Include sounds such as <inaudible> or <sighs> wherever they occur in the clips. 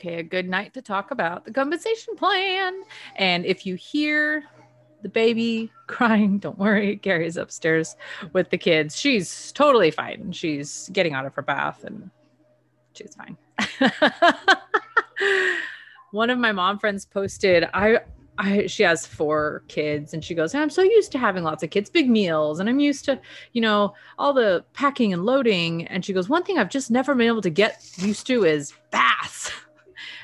Okay, a good night to talk about the compensation plan. And if you hear the baby <laughs> crying, don't worry, Gary's upstairs with the kids. She's totally fine. She's getting out of her bath and she's fine. <laughs> One of my mom friends posted, I I, she has four kids and she goes, I'm so used to having lots of kids, big meals, and I'm used to, you know, all the packing and loading. And she goes, One thing I've just never been able to get used to is baths. <laughs>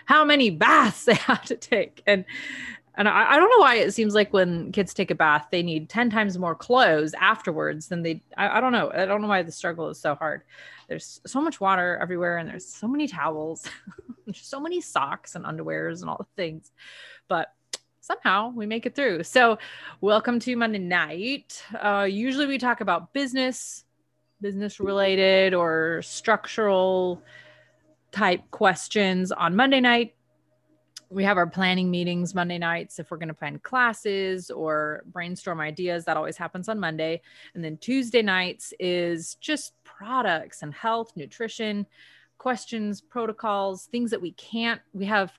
How many baths they <laughs> have to take. And and I, I, don't know why it seems like when kids take a bath, they need 10 times more clothes afterwards than they I, I don't know. I don't know why the struggle is so hard. There's so much water everywhere and there's so many towels, <laughs> there's so many socks and underwears and all the things. But somehow we make it through. So, welcome to Monday night. Uh, usually we talk about business, business related or structural type questions on Monday night. We have our planning meetings Monday nights if we're going to plan classes or brainstorm ideas. That always happens on Monday. And then Tuesday nights is just products and health, nutrition, questions, protocols, things that we can't. We have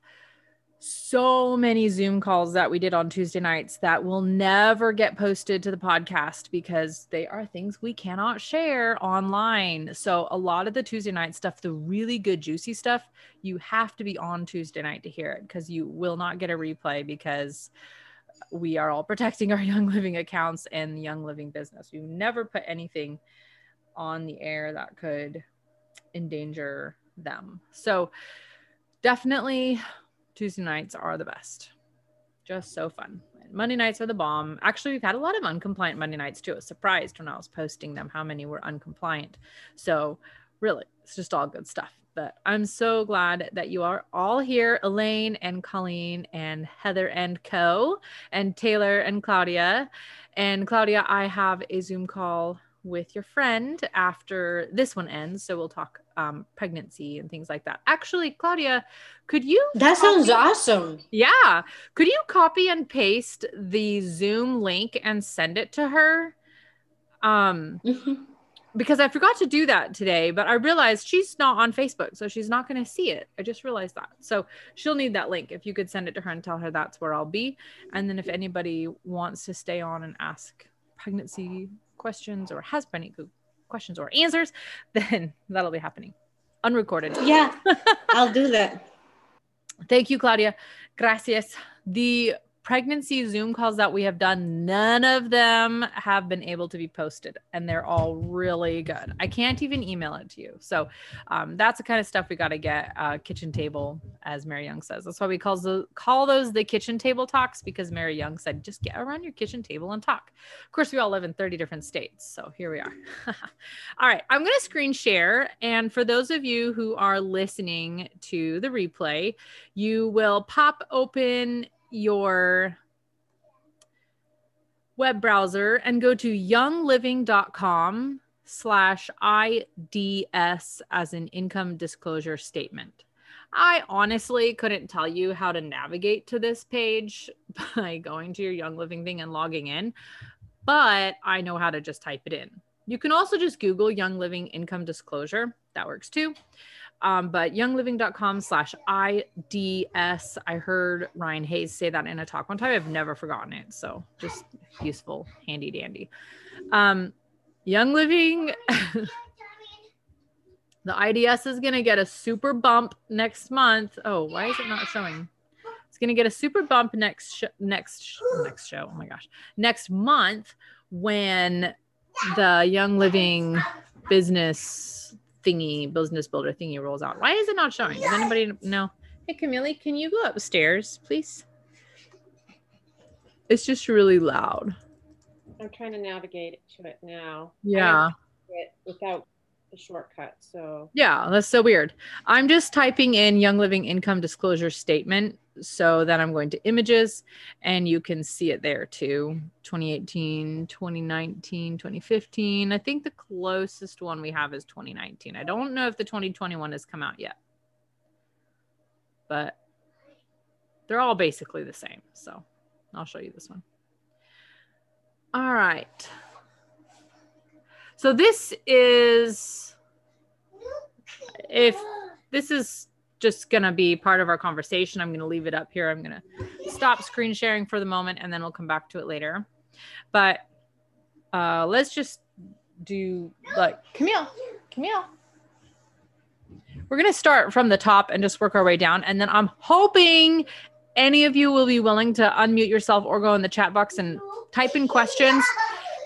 so many Zoom calls that we did on Tuesday nights that will never get posted to the podcast because they are things we cannot share online. So, a lot of the Tuesday night stuff, the really good, juicy stuff, you have to be on Tuesday night to hear it because you will not get a replay because we are all protecting <laughs> our Young Living accounts and Young Living business. We never put anything on the air that could endanger them. So, definitely Tuesday nights are the best. Just so fun. Monday nights are the bomb. Actually, we've had a lot of uncompliant Monday nights too. I was surprised when I was posting them how many were uncompliant. So, really, it's just all good stuff. But I'm so glad that you are all here Elaine and Colleen and Heather and Co. and Taylor and Claudia. And Claudia, I have a Zoom call with your friend after this one ends. So we'll talk um, pregnancy and things like that. Actually, Claudia, could you? That copy- sounds awesome. Yeah. Could you copy and paste the Zoom link and send it to her? Um, mm-hmm. because I forgot to do that today, but I realized she's not on Facebook, so she's not going to see it. I just realized that. So she'll need that link. If you could send it to her and tell her that's where I'll be. And then if anybody wants to stay on and ask pregnancy questions or has any questions or answers, <laughs> then that'll be happening unrecorded. Yeah, <laughs> I'll do that. Thank you, Claudia. Gracias. The pregnancy Zoom calls that we have done, none of them have been able to be posted, and they're all really good. I can't even email it to you. So um, that's the kind of stuff we got to get uh, kitchen table, as Mary Young says. That's why we call, the, call those the kitchen table talks because Mary Young said, just get around your kitchen table and talk. Of course, we all live in 30 different states. So here we are. <laughs> all right, I'm going to screen share. And for those of you who are listening to the replay, you will pop open your web browser and go to youngliving.com slash IDS as an income disclosure statement. I honestly couldn't tell you how to navigate to this page <laughs> by going to your Young Living thing and logging in, but I know how to just type it in. You can also just Google Young Living Income Disclosure. That works too. Um, but youngliving.com slash IDS. I heard Ryan Hayes say that in a talk one time. I've never forgotten it. So just useful, handy dandy. Um, Young Living, <laughs> the IDS is going to get a super bump next month. Oh, why is it not showing? It's going to get a super bump next, sh- next, sh- next show. Oh my gosh. Next month when the Young Living business thingy, business builder thingy rolls out. Why is it not showing? Does anybody know? Hey, Camille, can you go upstairs, please? It's just really loud. I'm trying to navigate to it now. Yeah. It without the shortcut. So yeah, that's so weird. I'm just typing in Young Living Income Disclosure Statement so then I'm going to images and you can see it there too. 2018, 2019, 2015. I think the closest one we have is 2019. I don't know if the 2021 has come out yet, but they're all basically the same. So I'll show you this one. All right. So this is, if this is just gonna be part of our conversation. I'm gonna leave it up here. I'm gonna stop screen sharing for the moment and then we'll come back to it later. But uh let's just do like Camille, Camille. We're gonna start from the top and just work our way down. And then I'm hoping any of you will be willing to unmute yourself or go in the chat box and type in questions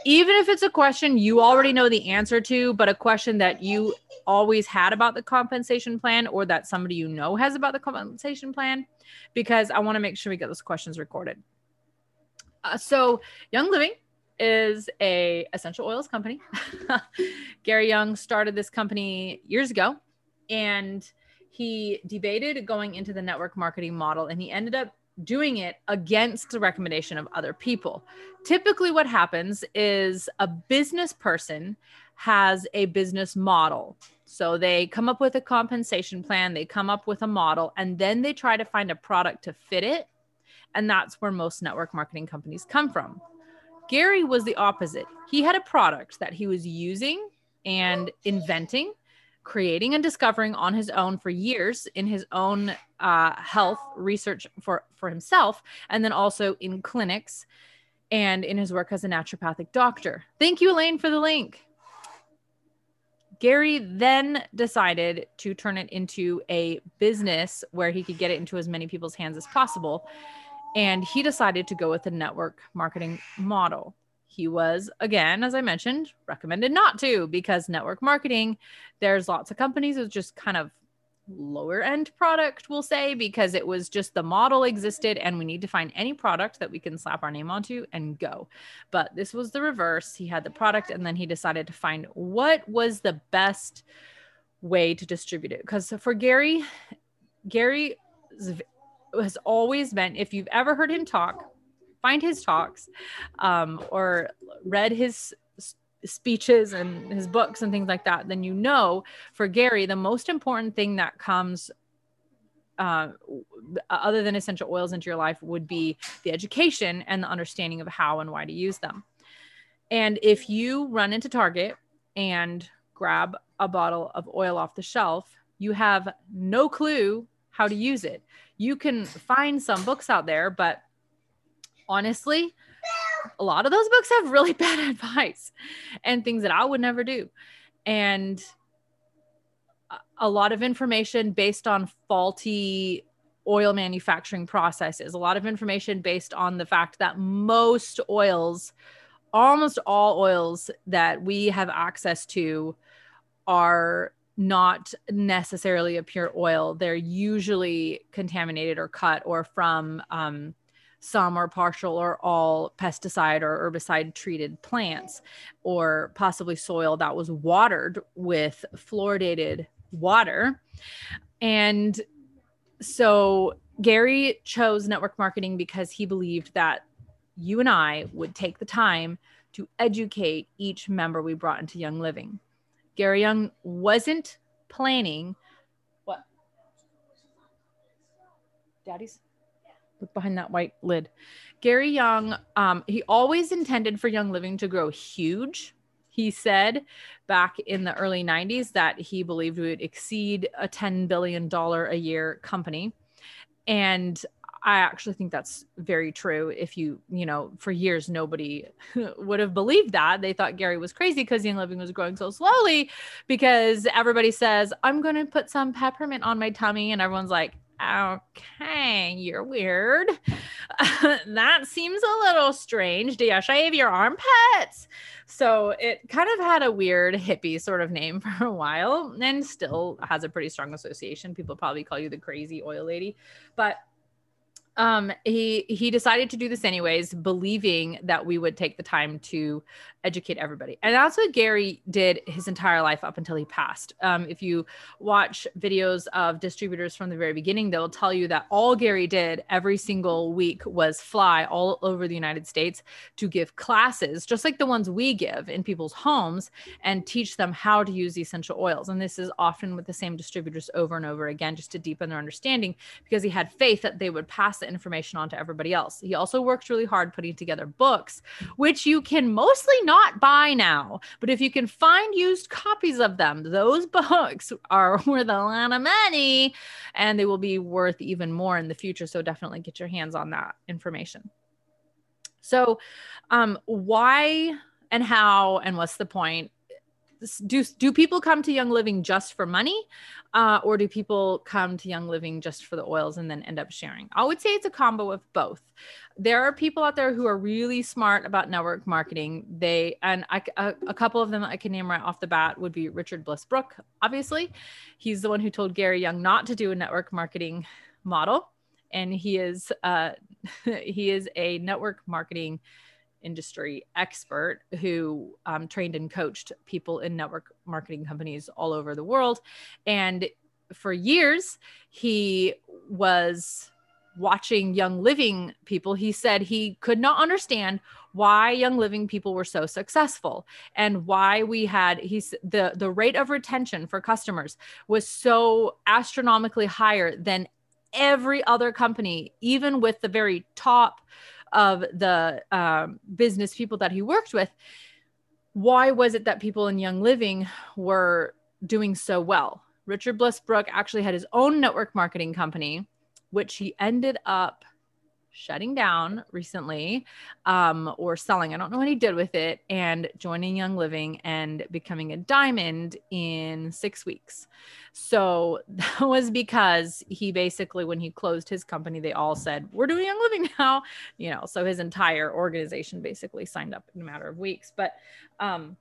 even if it's a question you already know the answer to, but a question that you always had about the compensation plan or that somebody you know has about the compensation plan, because I want to make sure we get those questions recorded. Uh, so, Young Living is a essential oils company. <laughs> Gary Young started this company years ago, and he debated going into the network marketing model, and he ended up doing it against the recommendation of other people. Typically, what happens is a business person has a business model. So they come up with a compensation plan, they come up with a model, and then they try to find a product to fit it. And that's where most network marketing companies come from. Gary was the opposite. He had a product that he was using and inventing creating and discovering on his own for years in his own uh, health research for for himself and then also in clinics and in his work as a naturopathic doctor. Thank you elaine for the link. Gary then decided to turn it into a business where he could get it into as many people's hands as possible and he decided to go with the network marketing model he was again as i mentioned recommended not to because network marketing there's lots of companies with just kind of lower end product we'll say because it was just the model existed and we need to find any product that we can slap our name onto and go. But this was the reverse. He had the product and then he decided to find what was the best way to distribute it. Because for gary gary has always been if you've ever heard him talk find his talks um, or read his speeches and his books and things like that, then you know for Gary, the most important thing that comes uh, other than essential oils into your life would be the education and the understanding of how and why to use them. And if you run into Target and grab a bottle of oil off the shelf, you have no clue how to use it. You can find some books out there, but honestly, a lot of those books have really <laughs> bad advice and things that I would never do. And a lot of information based on faulty oil manufacturing processes, a lot of information based on the fact that most oils, almost all oils that we have access to, are not necessarily a pure oil. They're usually contaminated or cut or from um, some or partial or all pesticide or herbicide treated plants, or possibly soil that was watered with fluoridated water. And so Gary chose network marketing because he believed that you and I would take the time to educate each member we brought into Young Living. Gary Young wasn't planning what? Daddy's? Look behind that white lid. Gary Young, um, he always intended for Young Living to grow huge. He said back in the early 90s that he believed would exceed a $10 billion a year company. And I actually think that's very true. If you, you know, for years, nobody <laughs> would have believed that. They thought Gary was crazy because Young Living was growing so slowly because everybody says, I'm going to put some peppermint on my tummy. And everyone's like, okay, you're weird. <laughs> that seems a little strange. Do you shave your armpits? So it kind of had a weird hippie sort of name <laughs> for a while and still has a pretty strong association. People probably call you the crazy oil lady. But um he he decided to do this anyways believing that we would take the time to educate everybody. And that's what gary did his entire life up until he passed. Um, if you watch videos of distributors from the very beginning they'll tell you that all gary did every single week was fly all over the united states to give classes just like the ones we give in people's homes and teach them how to use essential oils. And this is often with the same distributors over and over again just to deepen their understanding because he had faith that they would pass the information on to everybody else. He also worked really hard putting together books, which you can mostly not buy now. But if you can find used copies of them, those <laughs> books are worth a lot of money and they will be worth even more in the future. So definitely get your hands on that information. So, um, why and how and what's the point? Do do people come to Young Living just for money, uh, or do people come to Young Living just for the oils and then end up sharing? I would say it's a combo of both. There are people out there who are really smart about network marketing. They and I, a, a couple of them I can name right off the bat would be Richard Bliss Brooke. Obviously, he's the one who told Gary Young not to do a network marketing model and he is uh, <laughs> he is a network marketing industry expert who um, trained and coached people in network marketing companies all over the world. And for years he was watching young living people. He said he could not understand why young living people were so successful and why we had he's the the rate of retention for customers was so astronomically higher than every other company, even with the very top of the um, business people that he worked with, why was it that people in Young Living were doing so well? Richard Bliss Brooke actually had his own network marketing company, which he ended up shutting down recently um, or selling. I don't know what he did with it and joining Young Living and becoming a diamond in six weeks. So <laughs> that was because he basically, when he closed his company, they all said, We're doing Young Living now. You know, so his entire organization basically signed up in a matter of weeks. But, um,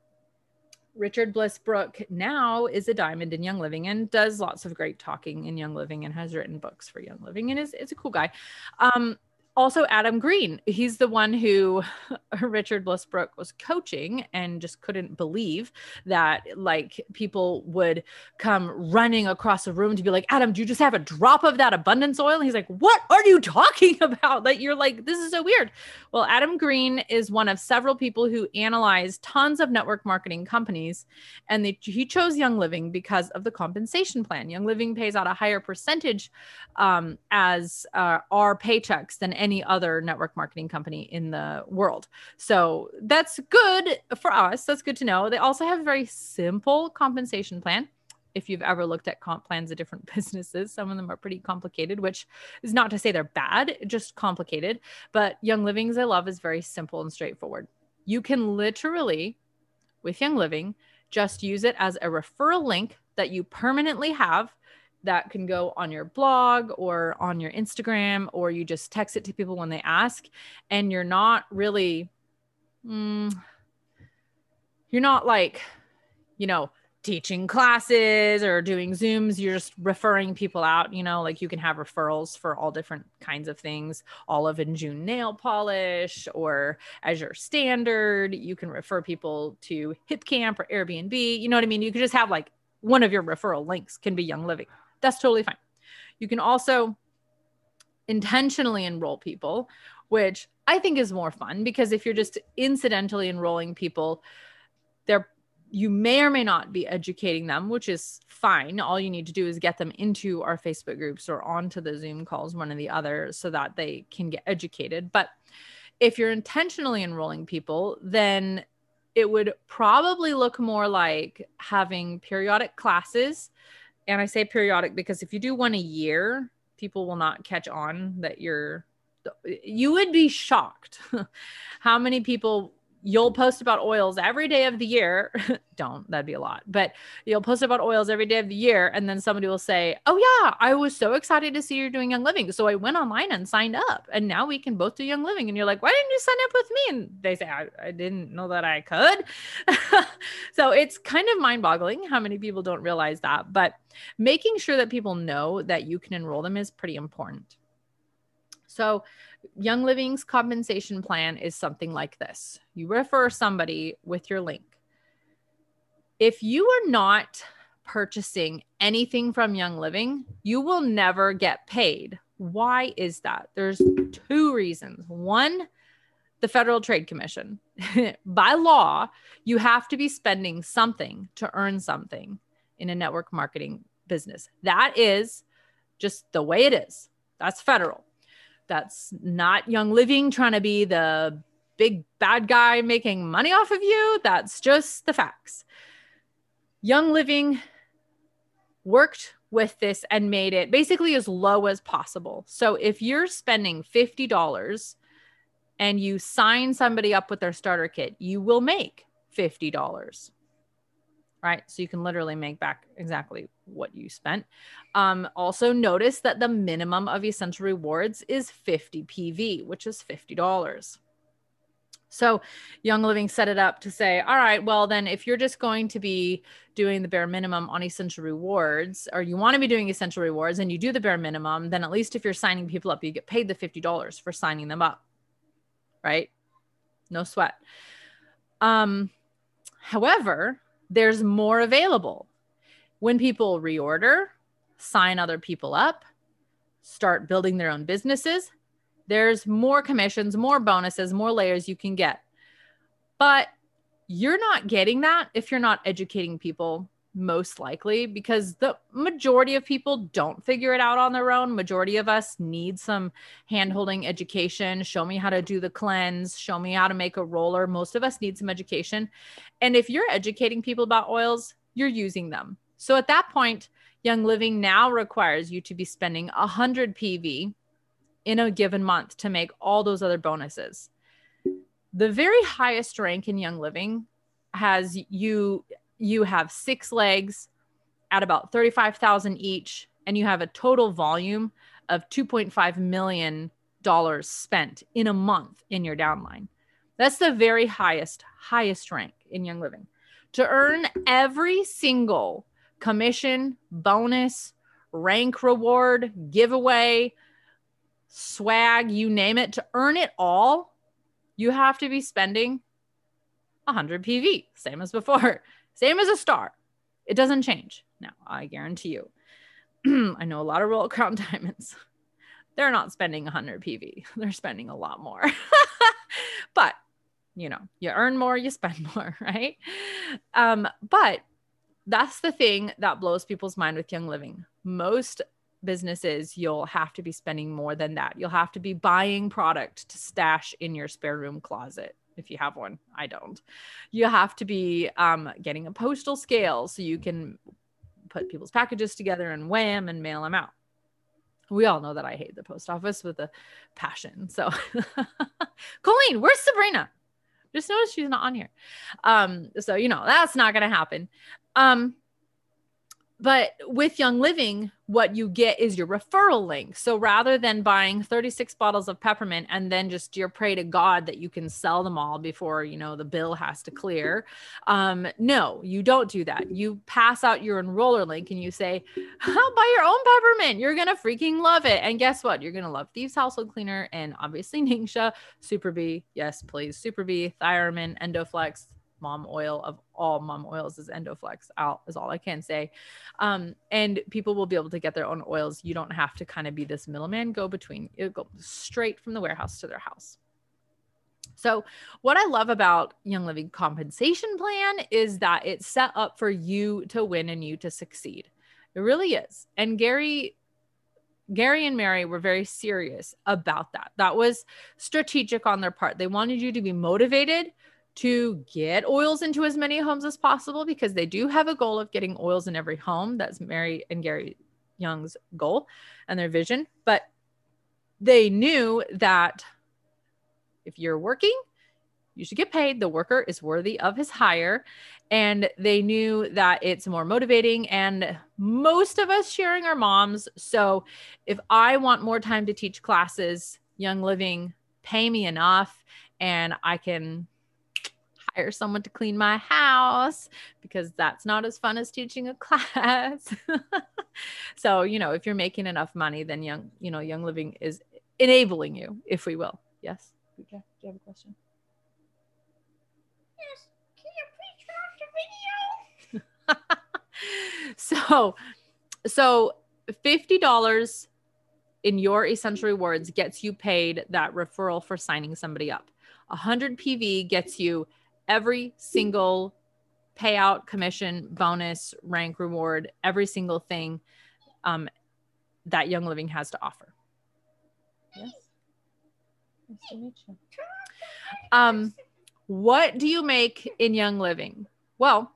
Richard Bliss Brooke now is a diamond in Young Living and does lots of great talking in Young Living and has written books for Young Living and is, is a cool guy. Um, also Adam Green. He's the one who <laughs> Richard Bliss Brooke was coaching and just couldn't believe that like people would come running across the room to be like, Adam, do you just have a drop of that abundance oil? And he's like, What are you <laughs> talking about? That you're like, this is so weird. Well, Adam Green is one of several people who analyzed tons of network marketing companies. And they, he chose Young Living because of the compensation plan. Young Living pays out a higher percentage um, as uh, our paychecks than any other network marketing company in the world. So that's good for us. That's good to know. They also have a very simple compensation plan. If you've ever looked at comp plans of different <laughs> businesses, some of them are pretty complicated, which is not to say they're bad, just complicated. But Young Living's I love is very simple and straightforward. You can literally, with Young Living, just use it as a referral link that you permanently have that can go on your blog or on your Instagram, or you just text it to people when they ask, and you're not really, mm, you're not like, you know, teaching classes or doing Zooms. You're just referring people out, you know, like you can have referrals for all different kinds of things, Olive and June nail polish or Azure Standard. You can refer people to HipCamp or Airbnb. You know what I mean? You could just have like one of your referral links can be Young Living. That's totally fine. You can also intentionally enroll people, which I think is more fun because if you're just incidentally enrolling people, they're you may or may not be educating them, which is fine. All you need to do is get them into our Facebook groups or onto the Zoom calls, one or the other, so that they can get educated. But if you're intentionally enrolling people, then it would probably look more like having periodic classes and I say periodic because if you do one a year, people will not catch on that you're you would be shocked <laughs> how many people you'll post about oils every day of the year. <laughs> Don't, that'd be a lot. But you'll post about oils every day of the year. And then somebody will say, Oh, yeah, I was so excited to see you're doing Young Living. So I went online and signed up. And now we can both do Young Living. And you're like, Why didn't you sign up with me? And they say, I, I didn't know that I could. <laughs> so it's kind of mind boggling how many people don't realize that. But making sure that people know that you can enroll them is pretty important. So, Young Living's compensation plan is something like this you refer somebody with your link. If you are not purchasing anything from Young Living, you will never get paid. Why is that? There's two reasons. One, the Federal Trade Commission. <laughs> By law, you have to be spending something to earn something in a network marketing business. That is just the way it is. That's federal. That's not Young Living trying to be the big bad guy making money off of you. That's just the facts. Young Living worked with this and made it basically as low as possible. So if you're spending $50 and you sign somebody up with their starter kit, you will make $50 right? So you can literally make back exactly what you spent. Um, also, notice that the minimum of essential rewards is 50 PV, which is $50. So, Young Living set it up to say, all right, well, then if you're just going to be doing the bare minimum on essential rewards, or you want to be doing essential rewards and you do the bare minimum, then at least if you're signing people up, you get paid the $50 for signing them up, right? No sweat. Um, however, there's more available. When people reorder, sign other people up, start building their own businesses, there's more commissions, more bonuses, more layers you can get. But you're not getting that if you're not educating people most likely because the majority of people don't figure it out on their own. Majority of us need some hand-holding education. Show me how to do the cleanse. Show me how to make a roller. Most of us need some education. And if you're educating people about oils you're using them. So at that point young living now requires you to be spending 100 pv in a given month to make all those other bonuses. The very highest rank in young living has you you have six legs at about 35,000 each and you have a total volume of 2.5 million dollars spent in a month in your downline. That's the very highest highest rank in Young Living. To earn every single commission, bonus, rank reward, giveaway, swag, you name it, to earn it all, you have to be spending 100 PV, same as before. Same as a star. It doesn't change. Now, I guarantee you. <clears throat> I know a lot of Royal Crown <laughs> diamonds. They're not spending 100 PV. <laughs> They're spending a lot more. <laughs> but, you know, you earn more, you spend more, right? Um, but that's the thing that blows people's mind with Young Living. Most businesses, you'll have to be spending more than that. You'll have to be buying product to stash in your spare room closet if you have one. I don't. You have to be um, getting a postal scale so you can put people's packages together and weigh them and mail them out. We all know that I hate the post office with a passion. So, <laughs> Colleen, where's Sabrina? Just notice she's not on here. Um, so you know that's not gonna happen. Um, but with Young Living, what you get is your referral link. So rather than buying 36 bottles of peppermint and then just your pray to God that you can sell them all before, you know, the bill has to clear. Um, no, you don't do that. You pass out your enroller link and you say, I'll buy your own peppermint. You're going to freaking love it. And guess what? You're going to love Thieves Household Cleaner and obviously Ningxia, Super B. Yes, please. Super B, Thyromin, Endoflex, mom oil of all mom oils is endoflex out is all i can say um, and people will be able to get their own oils you don't have to kind of be this middleman go between it go straight from the warehouse to their house so, what I love about Young Living compensation plan is that it's set up for you to win and you to succeed. It really is. And Gary Gary and Mary were very serious about that. That was strategic on their part. They wanted you to be motivated to get oils into as many homes as possible because they do have a goal of getting oils in every home. That's Mary and Gary Young's goal and their vision. But they knew that if you're working, you should get paid. The worker is worthy of his hire. And they knew that it's more motivating. And most of us sharing our moms. So if I want more time to teach classes, Young Living, pay me enough and I can hire someone to clean my house because that's not as fun as teaching a <laughs> class. so, you know, if you're making enough money, then young, you know, Young Living is enabling you, if we will. Yes. Okay. do you have a question? Yes. Can you please turn off the video? <laughs> so, so $50 in your essential rewards gets you paid that referral for signing somebody up. 100 PV gets you every single payout, commission, bonus, rank, reward, every single thing um, that Young Living has to offer. Yes. Nice to meet you. Um, what do you make in Young Living? Well,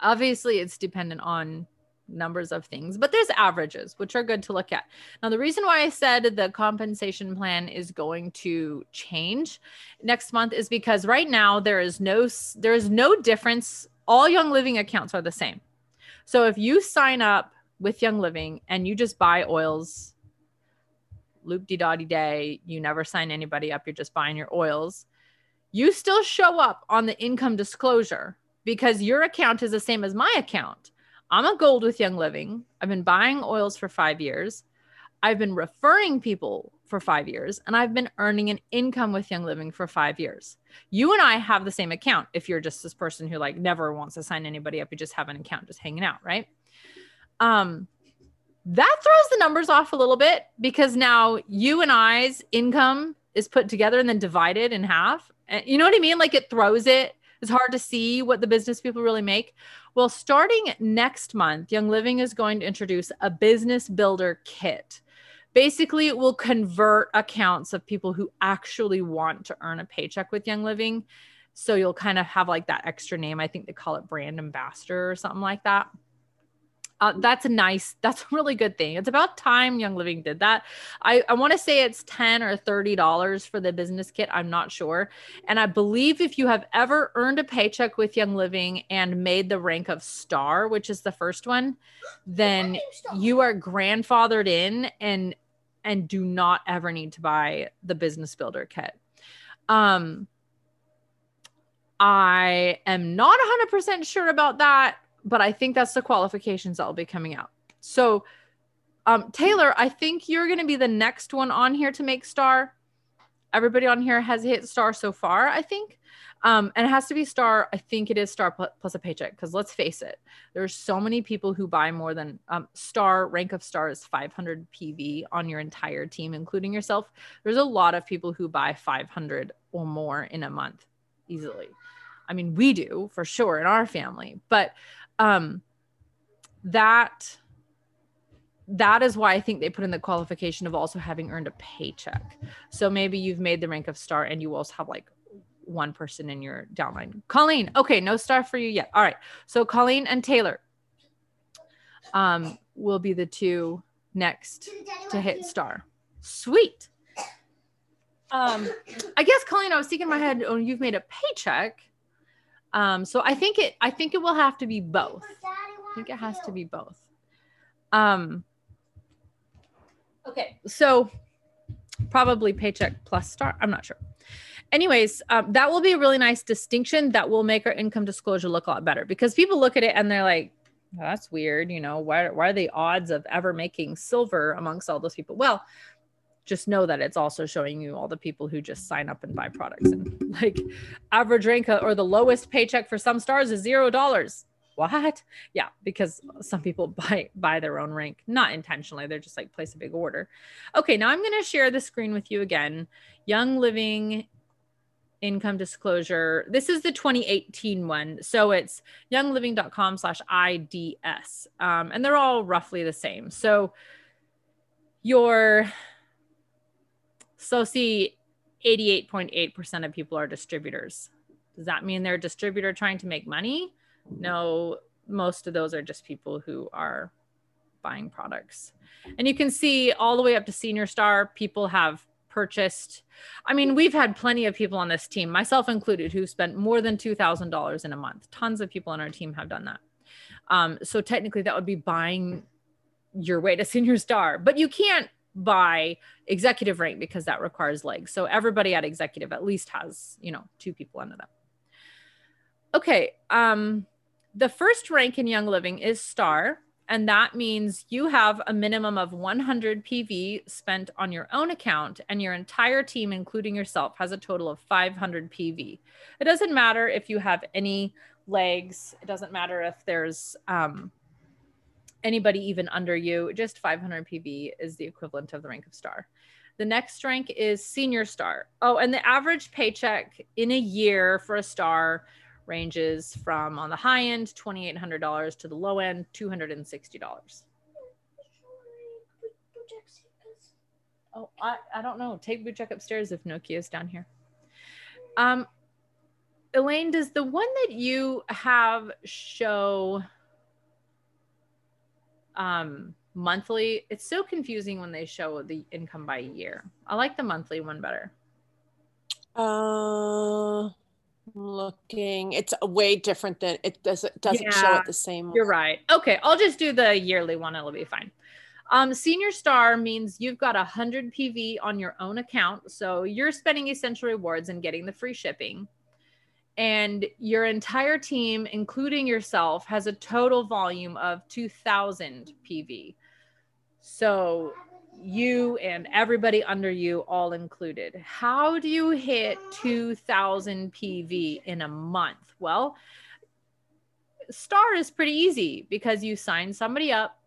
obviously it's dependent on numbers of things, but there's averages, which are good to look at. Now, the reason why I said the compensation plan is going to change next month is because right now there is no there is no difference. All Young Living accounts are the same. So if you sign up with Young Living and you just buy oils, loop de dotty day, you never sign anybody up, you're just buying your oils. You still show up on the income disclosure because your account is the same as my account. I'm a gold with Young Living. I've been buying oils for five years. I've been referring people for five years, and I've been earning an income with Young Living for five years. You and I have the same account. If you're just this person who like never wants to sign anybody up, you just have an account just hanging out, right? Um, that throws the numbers off a little bit because now you and I's income is put together and then divided in half. You know what I mean? Like it throws it. It's hard to see what the business people really make. Well, starting next month, Young Living is going to introduce a business builder kit. Basically, it will convert accounts of people who actually want to earn a paycheck with Young Living. So you'll kind of have like that extra name. I think they call it brand ambassador or something like that uh, that's a nice <laughs> that's a really good thing. It's about time young living did that. I, I want to say it's 10 or 30 dollars for the business kit i'm not sure. And i believe if you have ever earned a paycheck with young living and made the rank of star which is the first one then you are grandfathered in and and do not ever need to buy the business builder kit. Um I am not 100% sure about that but I think that's the qualifications that will be coming out. So, um, Taylor, I think you're going to be the next one on here to make star. Everybody on here has hit star so far, I think. Um, and it has to be star. I think it is star plus a paycheck because let's face it, there's so many people who buy more than um, star. Rank of star is 500 PV on your entire team, including yourself. There's a lot of people who buy 500 or more in a month easily. I mean, we do for sure in our family, but um that that is why I think they put in the qualification of also having earned a paycheck. So maybe you've made the rank of star and you also have like one person in your downline. Colleen, okay, no star for you yet. All right. So Colleen and Taylor um, will be the two next to hit star. Sweet. Um, I guess Colleen, I was thinking in my head, oh, you've made a paycheck. Um, so I think it I think it will have to be both. I think it has to be both. Um, okay, so probably paycheck plus star. I'm not sure. Anyways, um, that will be a really nice distinction that will make our income disclosure look a lot better because people look at it and they're like, that's weird. You know, why, why are the odds of ever making silver amongst all those people? Well, just know that it's also showing you all the people who just sign up and buy products. And like average rank or the lowest paycheck for some stars is zero dollars. What? Yeah because some people <laughs> buy buy their own rank not intentionally. They're just like place a big order. Okay now i'm going to share the screen with you again. Young living income disclosure. This is the 2018 one so it's youngliving.com slash ids um, and they're all roughly the same. So your so see 88.8% of people are distributors. Does that mean they're a distributor trying to make money? No, most of those are just people who are buying products. And you can see all the way up to senior star, people have purchased. I mean, we've had plenty of people on this team, myself included, who spent more than $2,000 in a month. Tons of people on our team have done that. Um, so technically, that would be buying your way to senior star, but you can't by executive rank because that requires legs. So everybody at executive at least has, you know, two people under them. Okay. Um, the first rank in Young Living is star. And that means you have a minimum of 100 PV spent on your own account, and your entire team, including yourself, has a total of 500 PV. It doesn't matter if you have any legs, it doesn't matter if there's um, anybody even under you, just 500 PV is the equivalent of the rank of star. The next rank is senior star. Oh, and the average paycheck in a year for a star ranges from on the high end $2,800 to the low end $260. Oh, I, I don't know. Take Boot Check upstairs if Nokia's down here. Um, Elaine, does the one that you have show um monthly? It's so confusing when they show the income by year. I like the monthly one better. Uh, looking, it's way different than it does. It doesn't show Yeah, it the same. You're right. Okay, I'll just do the yearly one. It'll be fine. Um, senior star means you've got a hundred PV on your own account, so you're spending essential rewards and getting the free shipping. And your entire team, including yourself, has a total volume of 2,000 PV. So you and everybody under you all included. How do you hit 2000 PV in a month? Well, Star is pretty easy because you sign somebody up.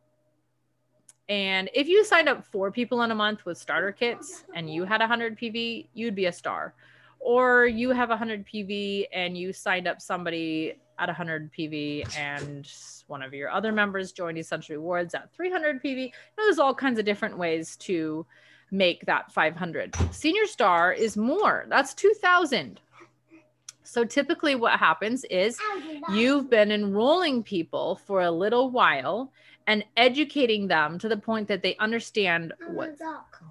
And if you signed up four people in a month with starter kits and you had 100 PV, you'd be a star. Or you have 100 PV and you signed up somebody at 100 PV and one of your other members joined Essential Rewards at 300 PV. There's all kinds of different ways to make that 500. Senior Star is more. That's 2000. So typically what happens is you've been enrolling people for a little while and educating them to the point that they understand what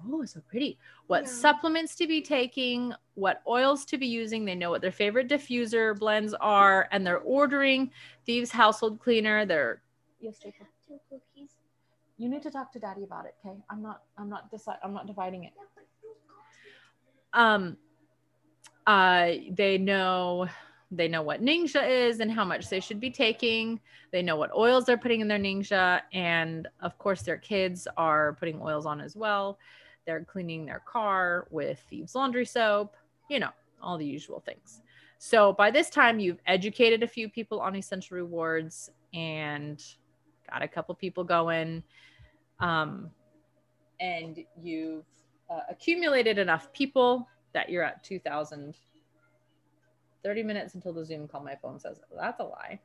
oh so pretty. What Yeah. supplements to be taking what oils to be using. They know what their favorite diffuser blends are and they're ordering thieves household cleaner. They're yes Jacob. Two cookies. you need to talk to daddy about it okay? I'm not i'm not decide i'm not dividing it. Um uh they know they know what Ningxia is and how much they should be taking. They know what oils they're putting in their Ningxia and of course their kids are putting oils on as well. They're cleaning their car with thieves laundry soap you know all the usual things. So by this time you've educated a few people on essential rewards and got a couple people going um, and you've uh, accumulated enough people that you're at 2000 30 minutes until the zoom call my phone says that's a lie.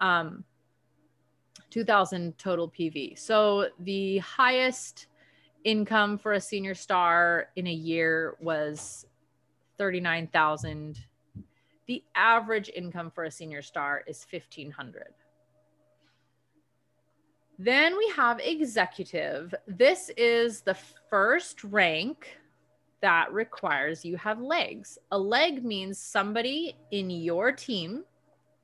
Um 2000 total pv so the highest income for a senior star in a year was 39000 the average income for a senior star is 1500 then we have executive. This is the first rank that requires you have legs. A leg means somebody in your team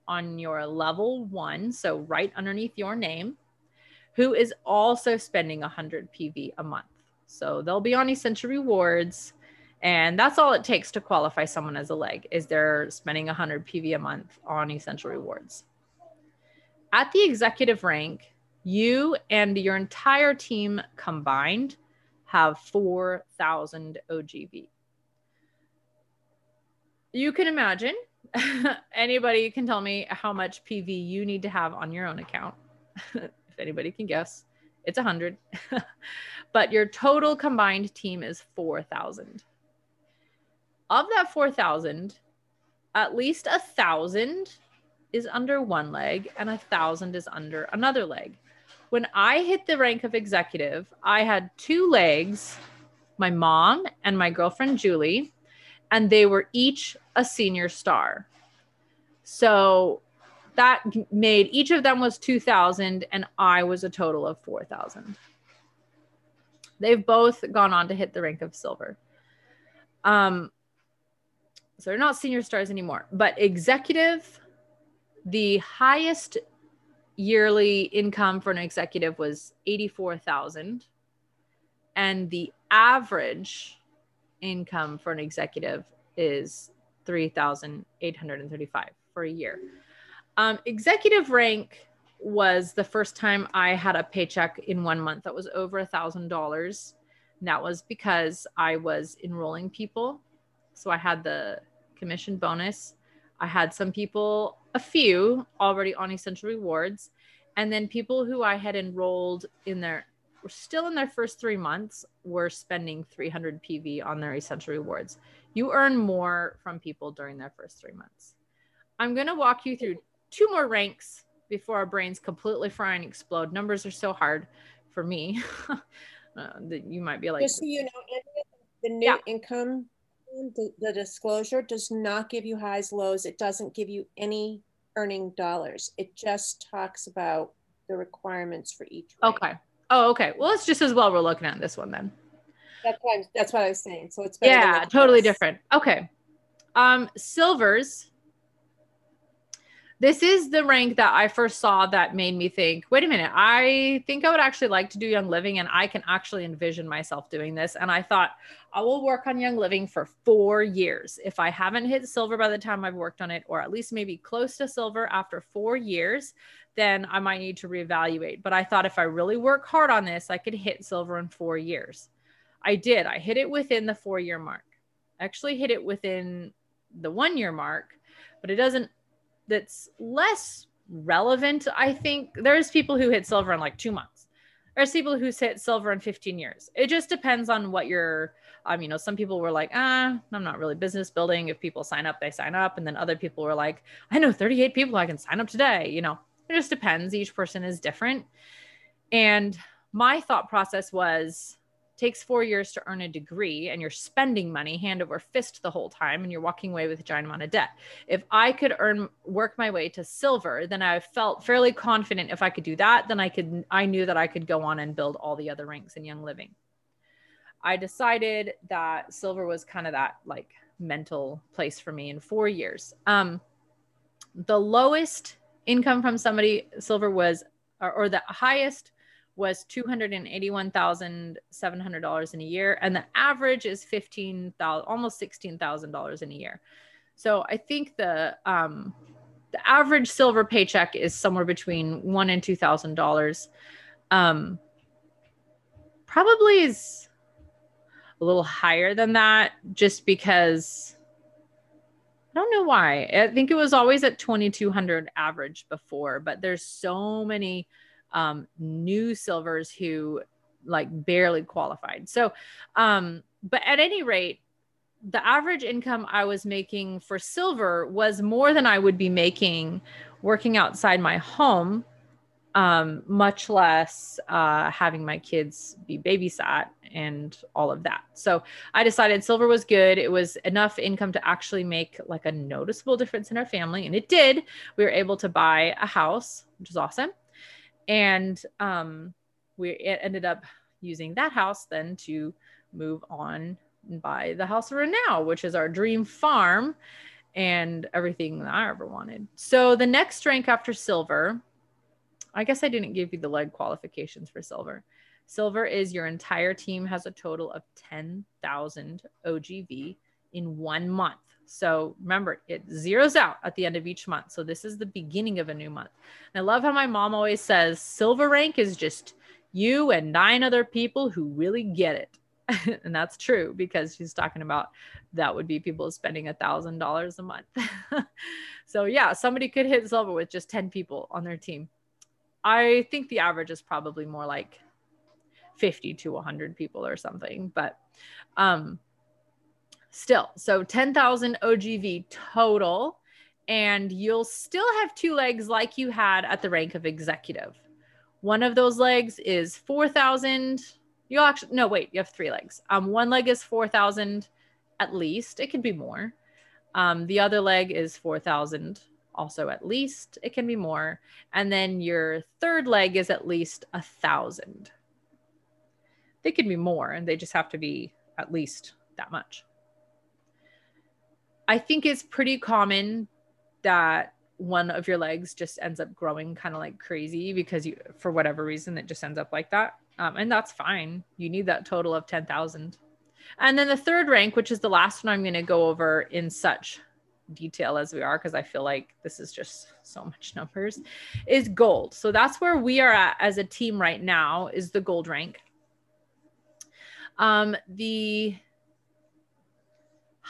on your level one, so right underneath your name, who is also spending 100 PV a month. So they'll be on essential rewards. And that's all it takes to qualify someone as a leg is they're spending 100 PV a month on essential rewards. At the executive rank, you and your entire team combined have 4,000 OGV. You can imagine, <laughs> anybody can tell me how much PV you need to have on your own account. <laughs> if anybody can guess, it's 100. <laughs> but your total combined team is 4,000. Of that 4,000, at least a thousand is under one leg and a thousand is under another leg. When I hit the rank of executive, I had two legs, my mom and my girlfriend Julie, and they were each a senior star. So that made each of them was 2000 and I was a total of 4000. They've both gone on to hit the rank of silver. Um so they're not senior stars anymore, but executive the highest yearly income for an executive was 84,000 and the average income for an executive is 3,835 for a year. Um, executive rank was the first time I had a paycheck in one month that was over a thousand dollars. That was because I was enrolling people. So I had the commission bonus. I had some people, a few already on essential rewards, and then people who I had enrolled in their were still in their first three months were spending 300 PV on their essential rewards. You earn more from people during their first three months. I'm going to walk you through two more ranks before our brains completely fry and explode. Numbers are so hard for me. <laughs> uh, that you might be like, Just so you know, the new Yeah. income, the, the disclosure does not give you highs, lows. It doesn't give you any earning dollars. It just talks about the requirements for each. okay. Oh, okay. Well, it's just as well we're looking at this one then. That's what, I'm- that's what I was saying. So it's better Yeah, totally different. Okay. Um, silvers. This is the rank that I first saw that made me think, wait a minute, I think I would actually like to do Young Living and I can actually envision myself doing this. And I thought, I will work on Young Living for four years. If I haven't hit silver by the time I've worked on it, or at least maybe close to silver after four years, then I might need to reevaluate. But I thought if I really work hard on this, I could hit silver in four years. I did. I hit it within the four year mark. I actually hit it within the one year mark, but it doesn't, that's less relevant. I think there's people who hit silver in like two months. There's people who hit silver in 15 years. It just depends on what your, um, you know, some people were like, ah, I'm not really business building. If people sign up, they sign up. And then other people were like, I know 38 people I can sign up today. You know, it just depends. Each person is different. And my thought process was takes four years to earn a degree and you're spending money hand over fist the whole time and you're walking away with a giant amount of debt. If I could earn work my way to silver, then I felt fairly confident if I could do that, then I could I knew that I could go on and build all the other ranks in Young Living. I decided that silver was kind of that like mental place for me in four years. Um, the lowest income from somebody silver was or, or the highest was $281,700 in a year and the average is 15,000 almost $16,000 in a year. So I think the um the average silver paycheck is somewhere between 1 and $2,000. Um probably is a little higher than that just because I don't know why. I think it was always at 2200 average before, but there's so many um, new silvers who like barely qualified. So, um, but at any rate, the average income I was making for silver was more than I would be making working outside my home, um, much less uh, having my kids be babysat and all of that. So I decided silver was good. It was enough income to actually make like a noticeable difference in our family, and it did. We were able to buy a house, which is awesome and um, we ended up using that house then to move on and buy the house we're in now, which is our dream farm and everything that I ever wanted. So the next rank after silver, I guess I didn't give you the leg qualifications for silver. Silver is your entire team has a total of 10,000 OGV in one month. So remember, it zeroes out at the end of each month. So this is the beginning of a new month. And I love how my mom always says silver rank is just you and nine other people who really get it. <laughs> and that's true because she's talking about that would be people spending a thousand dollars a month. <laughs> so yeah, somebody could hit silver with just 10 people on their team. I think the average is probably more like 50 to 100 people or something, but um still so 10,000 OGV total and you'll still have two legs like you had at the rank of executive. One of those legs is 4,000. You'll actually, no, wait, you have three legs. Um, one leg is 4,000 at least. It could be more. Um, the other leg is 4,000 also at least. It can be more. And then your third leg is at least a thousand. They could be more and they just have to be at least that much. I think it's pretty common that one of your legs just ends up growing kind of like crazy because you, for whatever reason, it just ends up like that. Um, and that's fine. You need that total of 10,000. And then the third rank, which is the last one I'm going to go over in such detail as we are, because I feel like this is just so much numbers, is gold. So that's where we are at as a team right now, is the gold rank. Um, the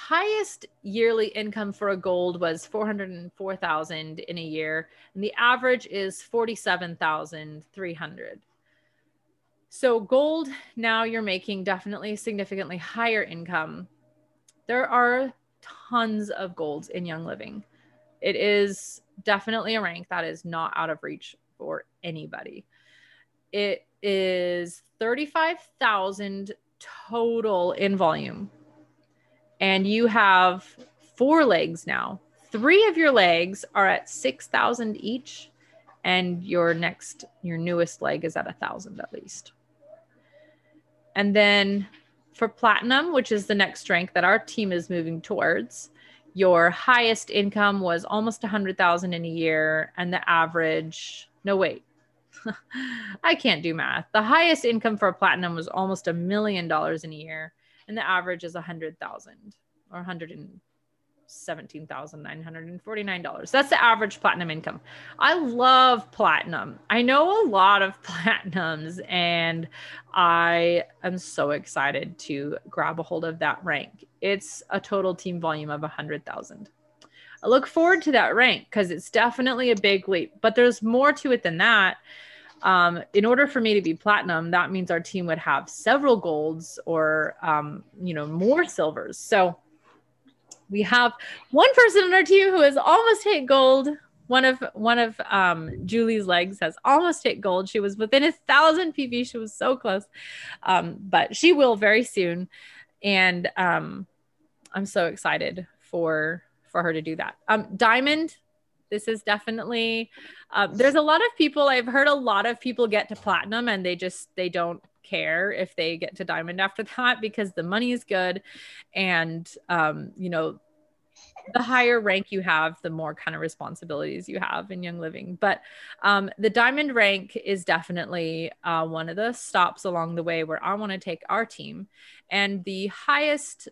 highest yearly income for a gold was 404,000 in a year and the average is 47,300. So gold now you're making definitely significantly higher income. There are tons of golds in Young Living. It is definitely a rank that is not out of reach for anybody. It is 35,000 total in volume. And you have four legs now. Three of your legs are at 6,000 each and your next your newest leg is at a thousand at least. And then for platinum which is the next rank that our team is moving towards your highest income was almost a hundred thousand in a year and the average no wait. <laughs> I can't do math. The highest income for platinum was almost a million dollars in a year and the average is a hundred thousand or 100 and $17,949. That's the average platinum income. I love platinum. I know a lot of <laughs> platinums and I am so excited to grab a hold of that rank. It's a total team volume of 100,000. I look forward to that rank because it's definitely a big leap, but there's more to it than that. Um, in order for me to be platinum, that means our team would have several golds or, um, you know, more silvers. So, we have one person on our team who has almost hit gold. One of one of um, Julie's legs has almost hit gold. She was within a thousand PV. She was so close, um, but she will very soon. And um, I'm so excited for for her to do that. Um, Diamond, this is definitely. Uh, there's a lot of people. I've heard a lot of people get to platinum and they just they don't care if they get to diamond after that because the money is good and um, you know the higher rank you have the more kind of responsibilities you have in young living but um, the diamond rank is definitely uh, one of the stops along the way where i want to take our team and the highest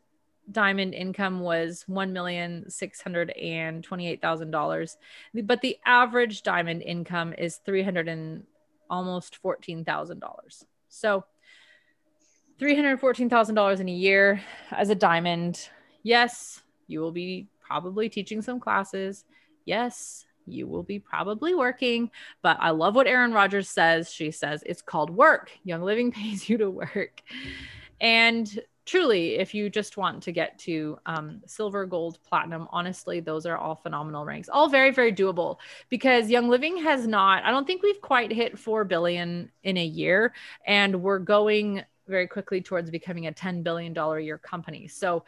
diamond income was $1,628,000 but the average diamond income is 300 and almost $14,000 so $314,000 in a year as a diamond. Yes, you will be probably teaching some classes. Yes, you will be probably working, but I love what Erin Rogers says. She says it's called work. Young Living <laughs> pays you to work. And truly, if you just want to get to um, silver, gold, platinum, honestly, those are all phenomenal ranks. All very, very doable because Young Living has not, I don't think we've quite hit 4 billion in a year. And we're going very quickly towards becoming a $10 billion a year company. So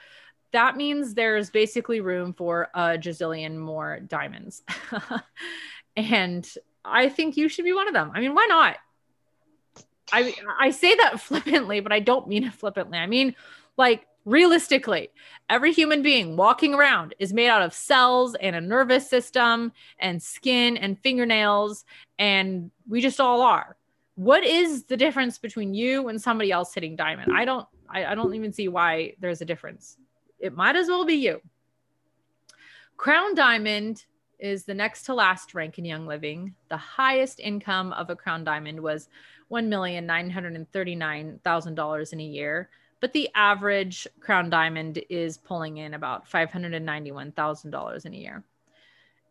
that means there's basically room for a gazillion more diamonds. <laughs> and I think you should be one of them. I mean, why not? I I say that <laughs> flippantly, but I don't mean it flippantly. I mean, like realistically, every human being walking around is made out of cells and a nervous system and skin and fingernails, and we just all are. What is the difference between you and somebody else hitting diamond? I don't I, I don't even see why there's a difference. It might as well be you. Crown Diamond is the next to last rank in Young Living. The highest income of a Crown Diamond was $1,939,000 in a year, but the average Crown Diamond is pulling in about $591,000 in a year.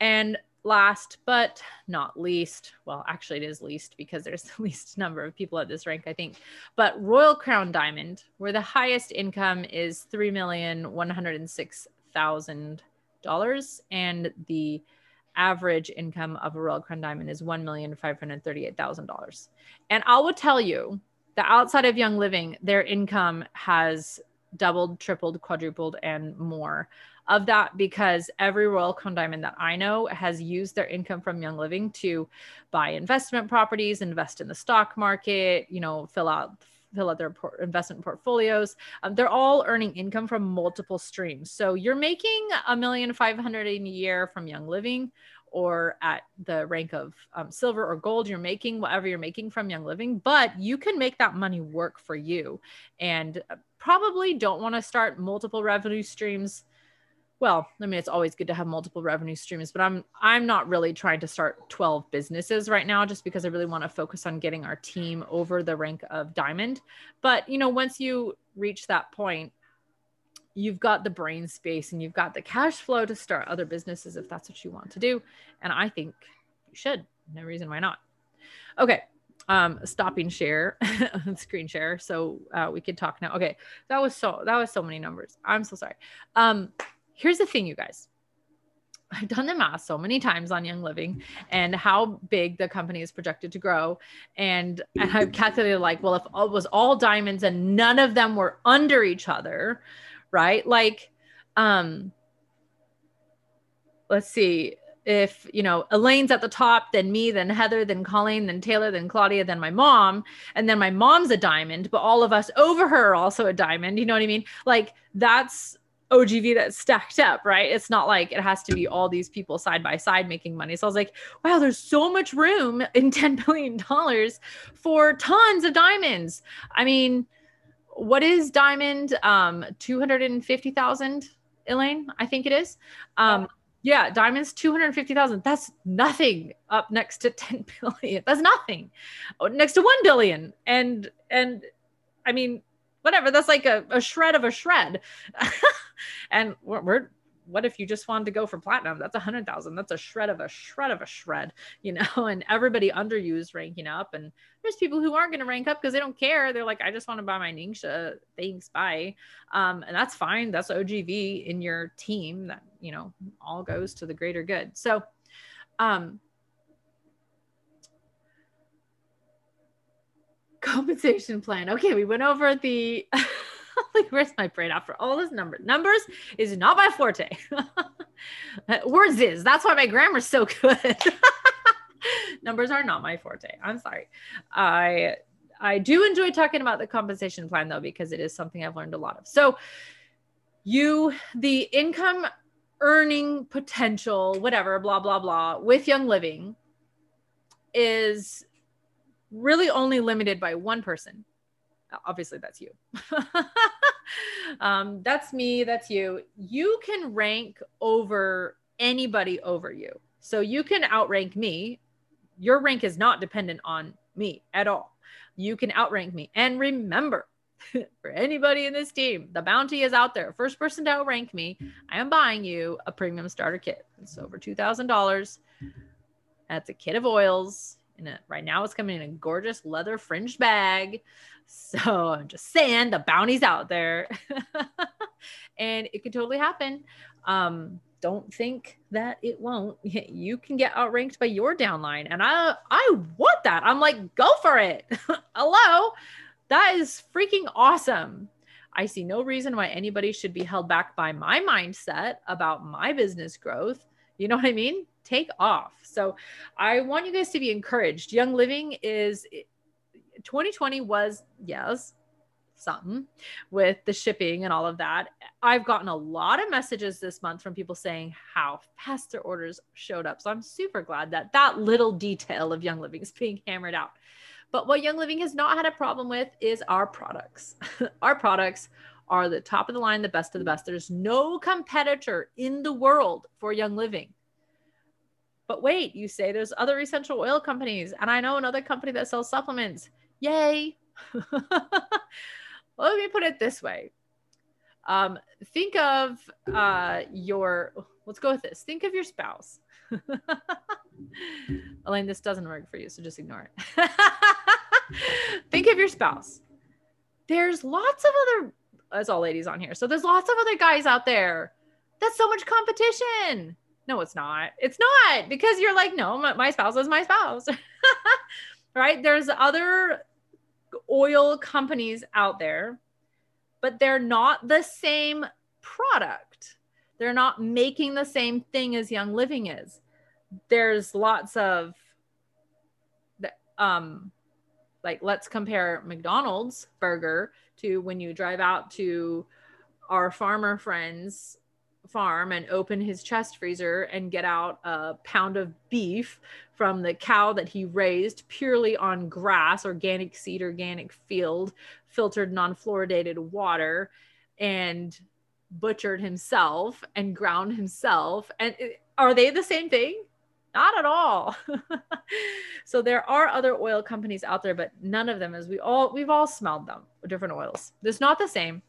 And last but not least, well, actually, it is least because there's <laughs> the least number of people at this rank, I think, but Royal Crown Diamond, where the highest income is $3,106,000 and the average income of a Royal Crown Diamond is $1,538,000. And I will tell you that outside of Young Living, their income has doubled, tripled, quadrupled, and more of that because every Royal Crown Diamond that I know has used their income from Young Living to buy investment properties, invest in the stock market, you know, fill out fill out their investment portfolios. Um, they're all earning income from multiple streams. So you're making a million five hundred a year from Young Living, or at the rank of um, silver or gold. You're making whatever you're making from Young Living, but you can make that money work for you, and uh, probably don't want to start multiple revenue streams well i mean it's always good to have multiple revenue streams but i'm i'm not really trying to start 12 businesses right now just because i really want to focus on getting our team over the rank of diamond. But you know once you reach that point you've got the brain space and you've got the cash flow to start other businesses if that's what you want to do and i think you should. No reason why not. Okay um stopping share <laughs> screen share so uh, we could talk now. Okay that was so that was so many numbers. I'm so sorry. Um here's the thing, you guys. I've done the math so many times on Young Living and how big the company is projected to grow. And, and I've calculated like, well, if it was all diamonds and none of them were under each other, right? Like, um, let's see, if you know Elaine's at the top, then me, then Heather, then Colleen, then Taylor, then Claudia, then my mom, and then my mom's a diamond, but all of us over her are also a diamond. You know what I mean? Like that's OGV that's stacked up, right? It's not like it has to be all these people side by side making money. So I was like, wow, there's so much room in <laughs> $10 billion for tons of diamonds. I mean, what is diamond? Um, 250,000, Elaine, I think it is. Um, yeah, diamonds 250,000. That's nothing up next to <laughs> 10 billion. That's nothing. Oh, next to 1 billion. And and I mean, whatever, that's like a, a shred of a shred. <laughs> <laughs> and we're, we're what if you just wanted to go for platinum? That's a hundred thousand. That's a shred of a shred of a shred, <laughs> you know. And everybody under you is ranking up, and there's people who aren't going to rank up because they don't care. They're like, I just want to buy my Ningxia. Thanks, bye. Um, and that's fine. That's OGV in your team. That you know all goes to the greater good. So, um, compensation plan. Okay, we went over the. <laughs> <laughs> like, where's my brain after all this numbers? Numbers is not my forte. <laughs> Words is. That's why my grammar's so good. <laughs> numbers are not my forte. I'm sorry. I I do enjoy talking about the compensation plan though because it is something I've learned a lot of. So you the income earning potential whatever blah blah blah with young living is really only limited by one person obviously that's you. <laughs> Um, that's me that's you. You can rank over anybody over you. So you can outrank me. Your rank is not dependent on me at all. You can outrank me. And remember <laughs> for anybody in this team the bounty is out there. First person to outrank me i am buying you a premium starter kit. It's over $2000 that's a kit of oils and right now it's coming in a gorgeous leather fringed bag so I'm just saying the bounty's out there <laughs> and it could totally happen. Um, don't think that it won't. <laughs> You can get outranked by your downline. And I I want that. I'm like, go for it. <laughs> Hello. That is freaking awesome. I see no reason why anybody should be held back by my mindset about my business growth. You know what I mean? Take off. So I want you guys to be encouraged. Young Living is 2020 was, yes, something with the shipping and all of that. I've gotten a lot of messages this month from people saying how fast their orders showed up. So I'm super glad that that little detail of Young Living is being hammered out. But what Young Living has not had a problem with is our products. <laughs> our products are the top of the line, the best of the best. There's no competitor in the world for Young Living. But wait, you say there's other essential oil companies, and I know another company that sells supplements. Yay. <laughs> Let me put it this way. Um, think of uh, your, let's go with this. Think of your spouse. <laughs> Elaine, this doesn't work for you, so just ignore it. <laughs> think of your spouse. There's lots of other, as all ladies on here. So there's lots of other guys out there. That's so much competition. No, it's not. It's not because you're like, no, my, my spouse is my spouse. <laughs> right? There's other oil companies out there, but they're not the same product. They're not making the same thing as Young Living is. There's lots of um like let's compare McDonald's burger to when you drive out to our farmer friends farm and open his chest freezer and get out a pound of beef from the cow that he raised purely on grass, organic seed, organic field, filtered non fluoridated water, and butchered himself and ground himself. And are they the same thing? Not at all. <laughs> so there are other oil companies out there, but none of them is we all we've all smelled them, different oils. It's not the same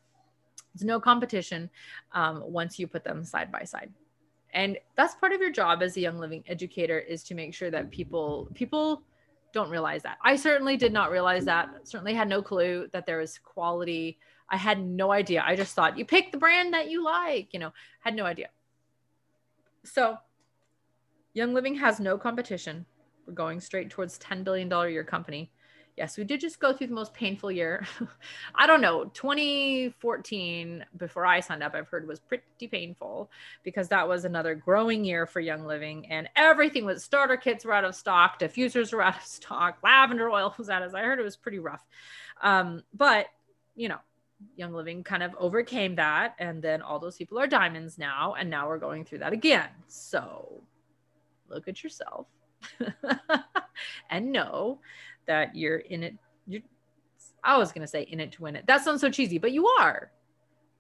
there's no competition um, once you put them side by side. And that's part of your job as a young living educator is to make sure that people people don't realize that. I certainly did not realize that. Certainly had no clue that there was quality. I had no idea. I just thought you pick the brand that you like, you know, had no idea. So Young Living has no competition. We're going straight towards $10 billion year company. Yes, we did just go through the most painful year. <laughs> I don't know, 2014, before I signed up, I've heard was pretty painful because that was another growing year for Young Living and everything was starter kits were out of stock, diffusers were out of stock, lavender oil was out of I heard it was pretty rough. Um, but, you know, Young Living kind of overcame that. And then all those people are diamonds now. And now we're going through that again. So look at yourself <laughs> and know that you're in it. You're, I was going to say in it to win it. That sounds so cheesy, but you are.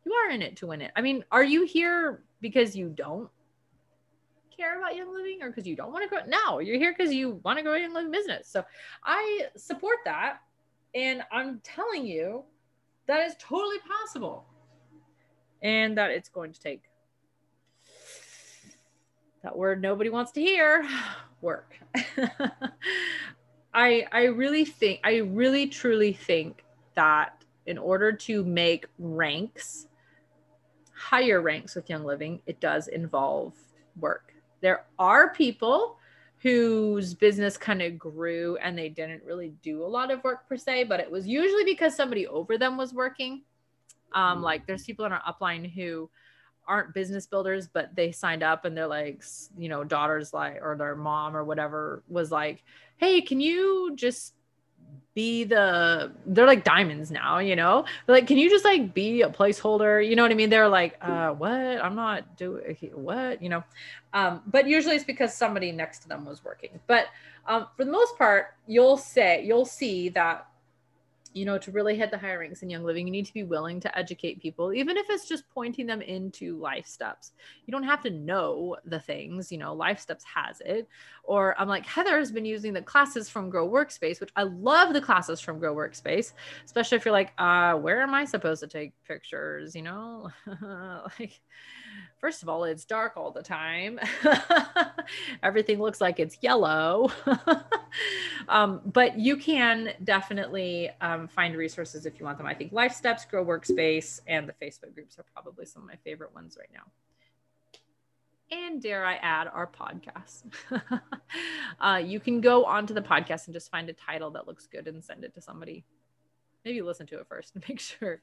You are in it to win it. I mean, are you here because you don't care about Young Living or because you don't want to grow? No, you're here because you want to grow a Young Living business. So I support that. And I'm telling you, that is totally possible. And that it's going to take that word nobody wants to hear <sighs> work. <laughs> I I really think I really truly think that in order to make ranks higher ranks with Young Living, it does involve work. There are people whose business kind of grew and they didn't really do a lot of work per se, but it was usually because somebody over them was working. Um, mm. like there's people in our upline who aren't business builders, but they signed up and they're like, you know, daughters like, or their mom or whatever was like, hey, can you just be the they're like diamonds now you know? They're like can you just like be a placeholder? You know what i mean? They're like uh what? I'm not doing what? You know? Um but usually it's because somebody next to them was working. But um for the most part you'll say you'll see that you know, to really hit the higher ranks in Young Living, you need to be willing to educate people, even if it's just pointing them into Life Steps. You don't have to know the things, you know, Life Steps has it. Or I'm like, Heather has been using the classes from Grow Workspace, which I love the classes from Grow Workspace, especially if you're like, uh, where am I supposed to take pictures? You know, <laughs> like, first of all, it's dark all the time. <laughs> Everything looks like it's yellow. <laughs> um, but you can definitely um, find resources if you want them. I think Life Steps, Grow Workspace, and the Facebook groups are probably some of my favorite ones right now. And dare I add, our podcast. <laughs> uh, you can go onto the podcast and just find a title that looks good and send it to somebody maybe listen to it first <laughs> and make sure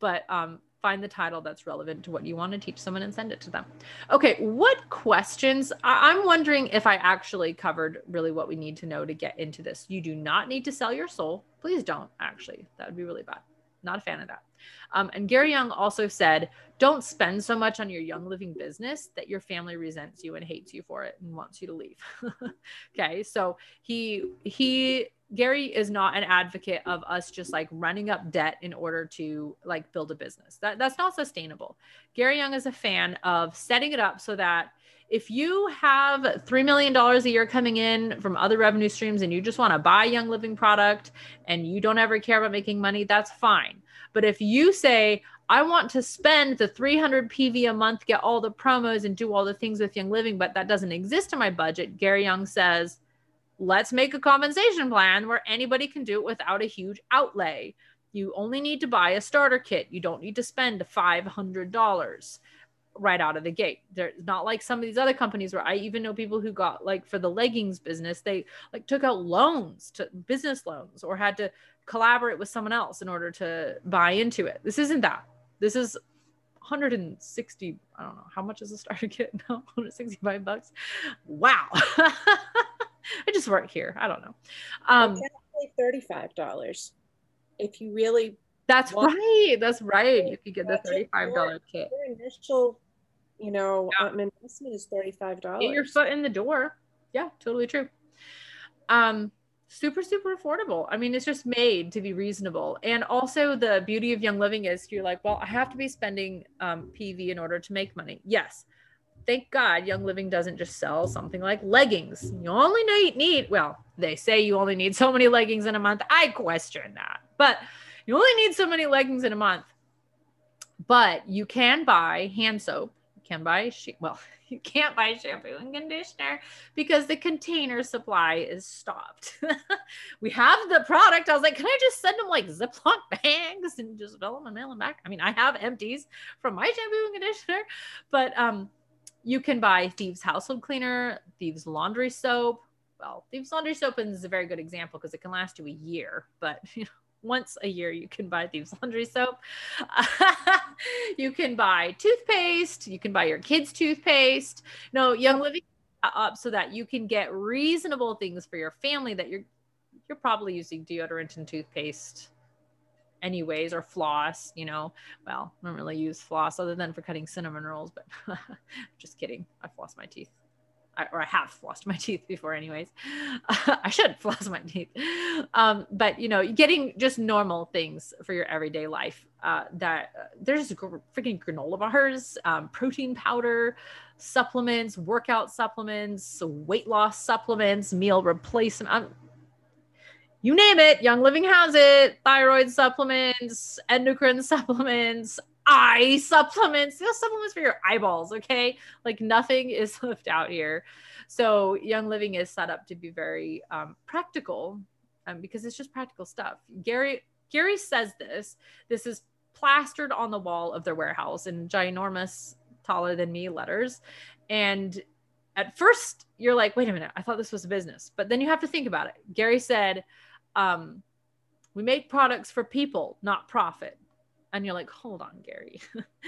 but um, find the title that's relevant to what you want to teach someone and send it to them okay what questions I- i'm wondering if i actually covered really what we need to know to get into this you do not need to sell your soul please don't actually that would be really bad not a fan of that um, and gary young also said don't spend so much on your young living business that your family resents you and hates you for it and wants you to leave <laughs> okay so he he Gary is not an advocate of us just like running up debt in order to like build a business. That that's not sustainable. Gary Young is a fan of setting it up so that if you have $3 million a year coming in from other revenue streams and you just want to buy Young Living product and you don't ever care about making money, that's fine. But if you say, I want to spend the 300 PV a month, get all the promos and do all the things with Young Living, but that doesn't exist in my budget, Gary Young says, let's make a compensation plan where anybody can do it without a huge outlay. You only need to buy a starter kit. You don't need to spend $500 right out of the gate. They're not like some of these other companies where I even know people who got like for the leggings business, they like took out loans to business loans or had to collaborate with someone else in order to buy into it. This isn't that. This is 160 i don't know how much is a starter <laughs> kit now 165 bucks wow <laughs> I just work here. I don't know. Um, thirty-five dollars if you really. That's right. That's right. You could get the thirty-five dollar kit. Your initial, you know, yeah. um, investment is thirty-five dollars. Get your foot in the door. Yeah, totally true. Um, super super affordable. I mean, it's just made to be reasonable. And also, the beauty of Young Living is you're like, well, I have to be spending um, PV in order to make money. Yes, thank God Young Living doesn't just sell something like leggings. You only need, well, they say you only need so many leggings in a month. I question that, but you only need so many leggings in a month. But you can buy hand soap. Can buy, well, <laughs> you can't buy shampoo and conditioner because the container supply is stopped. <laughs> we have the product. I was like, can I just send them like Ziploc <laughs> bags and just fill them and mail them back? I mean, I have empties from my shampoo and conditioner, but um, you can buy Thieves household cleaner, Thieves laundry soap. Well, Thieves laundry soap is a very good example because it can last you a year, but you know, once a year you can buy Thieves <laughs> laundry soap. <laughs> you can buy toothpaste. You can buy your kids' toothpaste. No, Young Living up so that you can get reasonable things for your family that you're you're probably using deodorant and toothpaste anyways or floss you know well i don't really use floss other than for cutting cinnamon rolls but <laughs> just kidding i floss my teeth or i have flossed my <laughs> teeth before anyways <laughs> i should floss my teeth um, but you know getting just normal things for your everyday life uh, that uh, there's freaking granola bars um, protein powder supplements workout supplements weight loss supplements meal replacement um, you name it, Young Living has it. Thyroid supplements, endocrine <laughs> supplements, eye supplements, those supplements for your eyeballs, okay? Like nothing <laughs> is left out here. So Young Living is set up to be very um, practical um, because it's just practical stuff. Gary Gary says this. This is plastered on the wall of their warehouse in ginormous, taller than me letters. And at first, you're like, wait a minute, I thought this was a business. But then you have to think about it. Gary said, um, we make products for people, not profit. And you're like, hold on, Gary.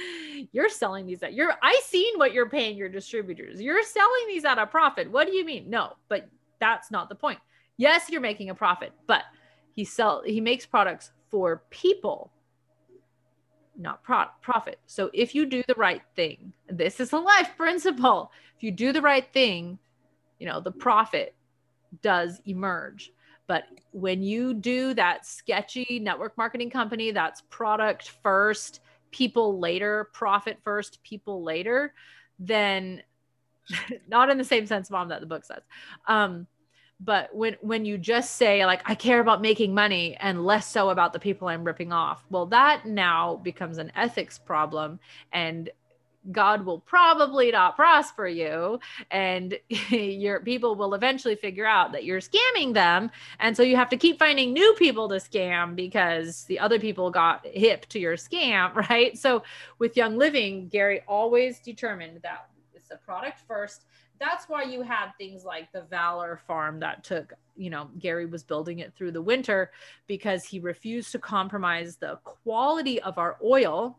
<laughs> you're selling these at you're I seen what you're paying your distributors. You're selling these at a profit. What do you mean? No, but that's not the point. Yes, you're making a profit, but he sell he makes products for people, not pro- profit. So if you do the right thing, this is a life principle. If you do the right thing, you know, the profit does emerge. But when you do that sketchy network marketing company that's product first, people later, profit first, people later, then <laughs> not in the same sense, mom, that the book says. Um, but when when you just say like i care about making money and less so about the people i'm ripping off well that now becomes an ethics problem and God will probably not prosper you, and <laughs> your people will eventually figure out that you're scamming them. And so you have to keep finding new people to scam because the other people got hip to your scam, <laughs> right? So with Young Living, Gary always determined that it's a product first. That's why you had things like the Valor Farm that took, you know, Gary was building it through the winter because he refused to compromise the quality of our oil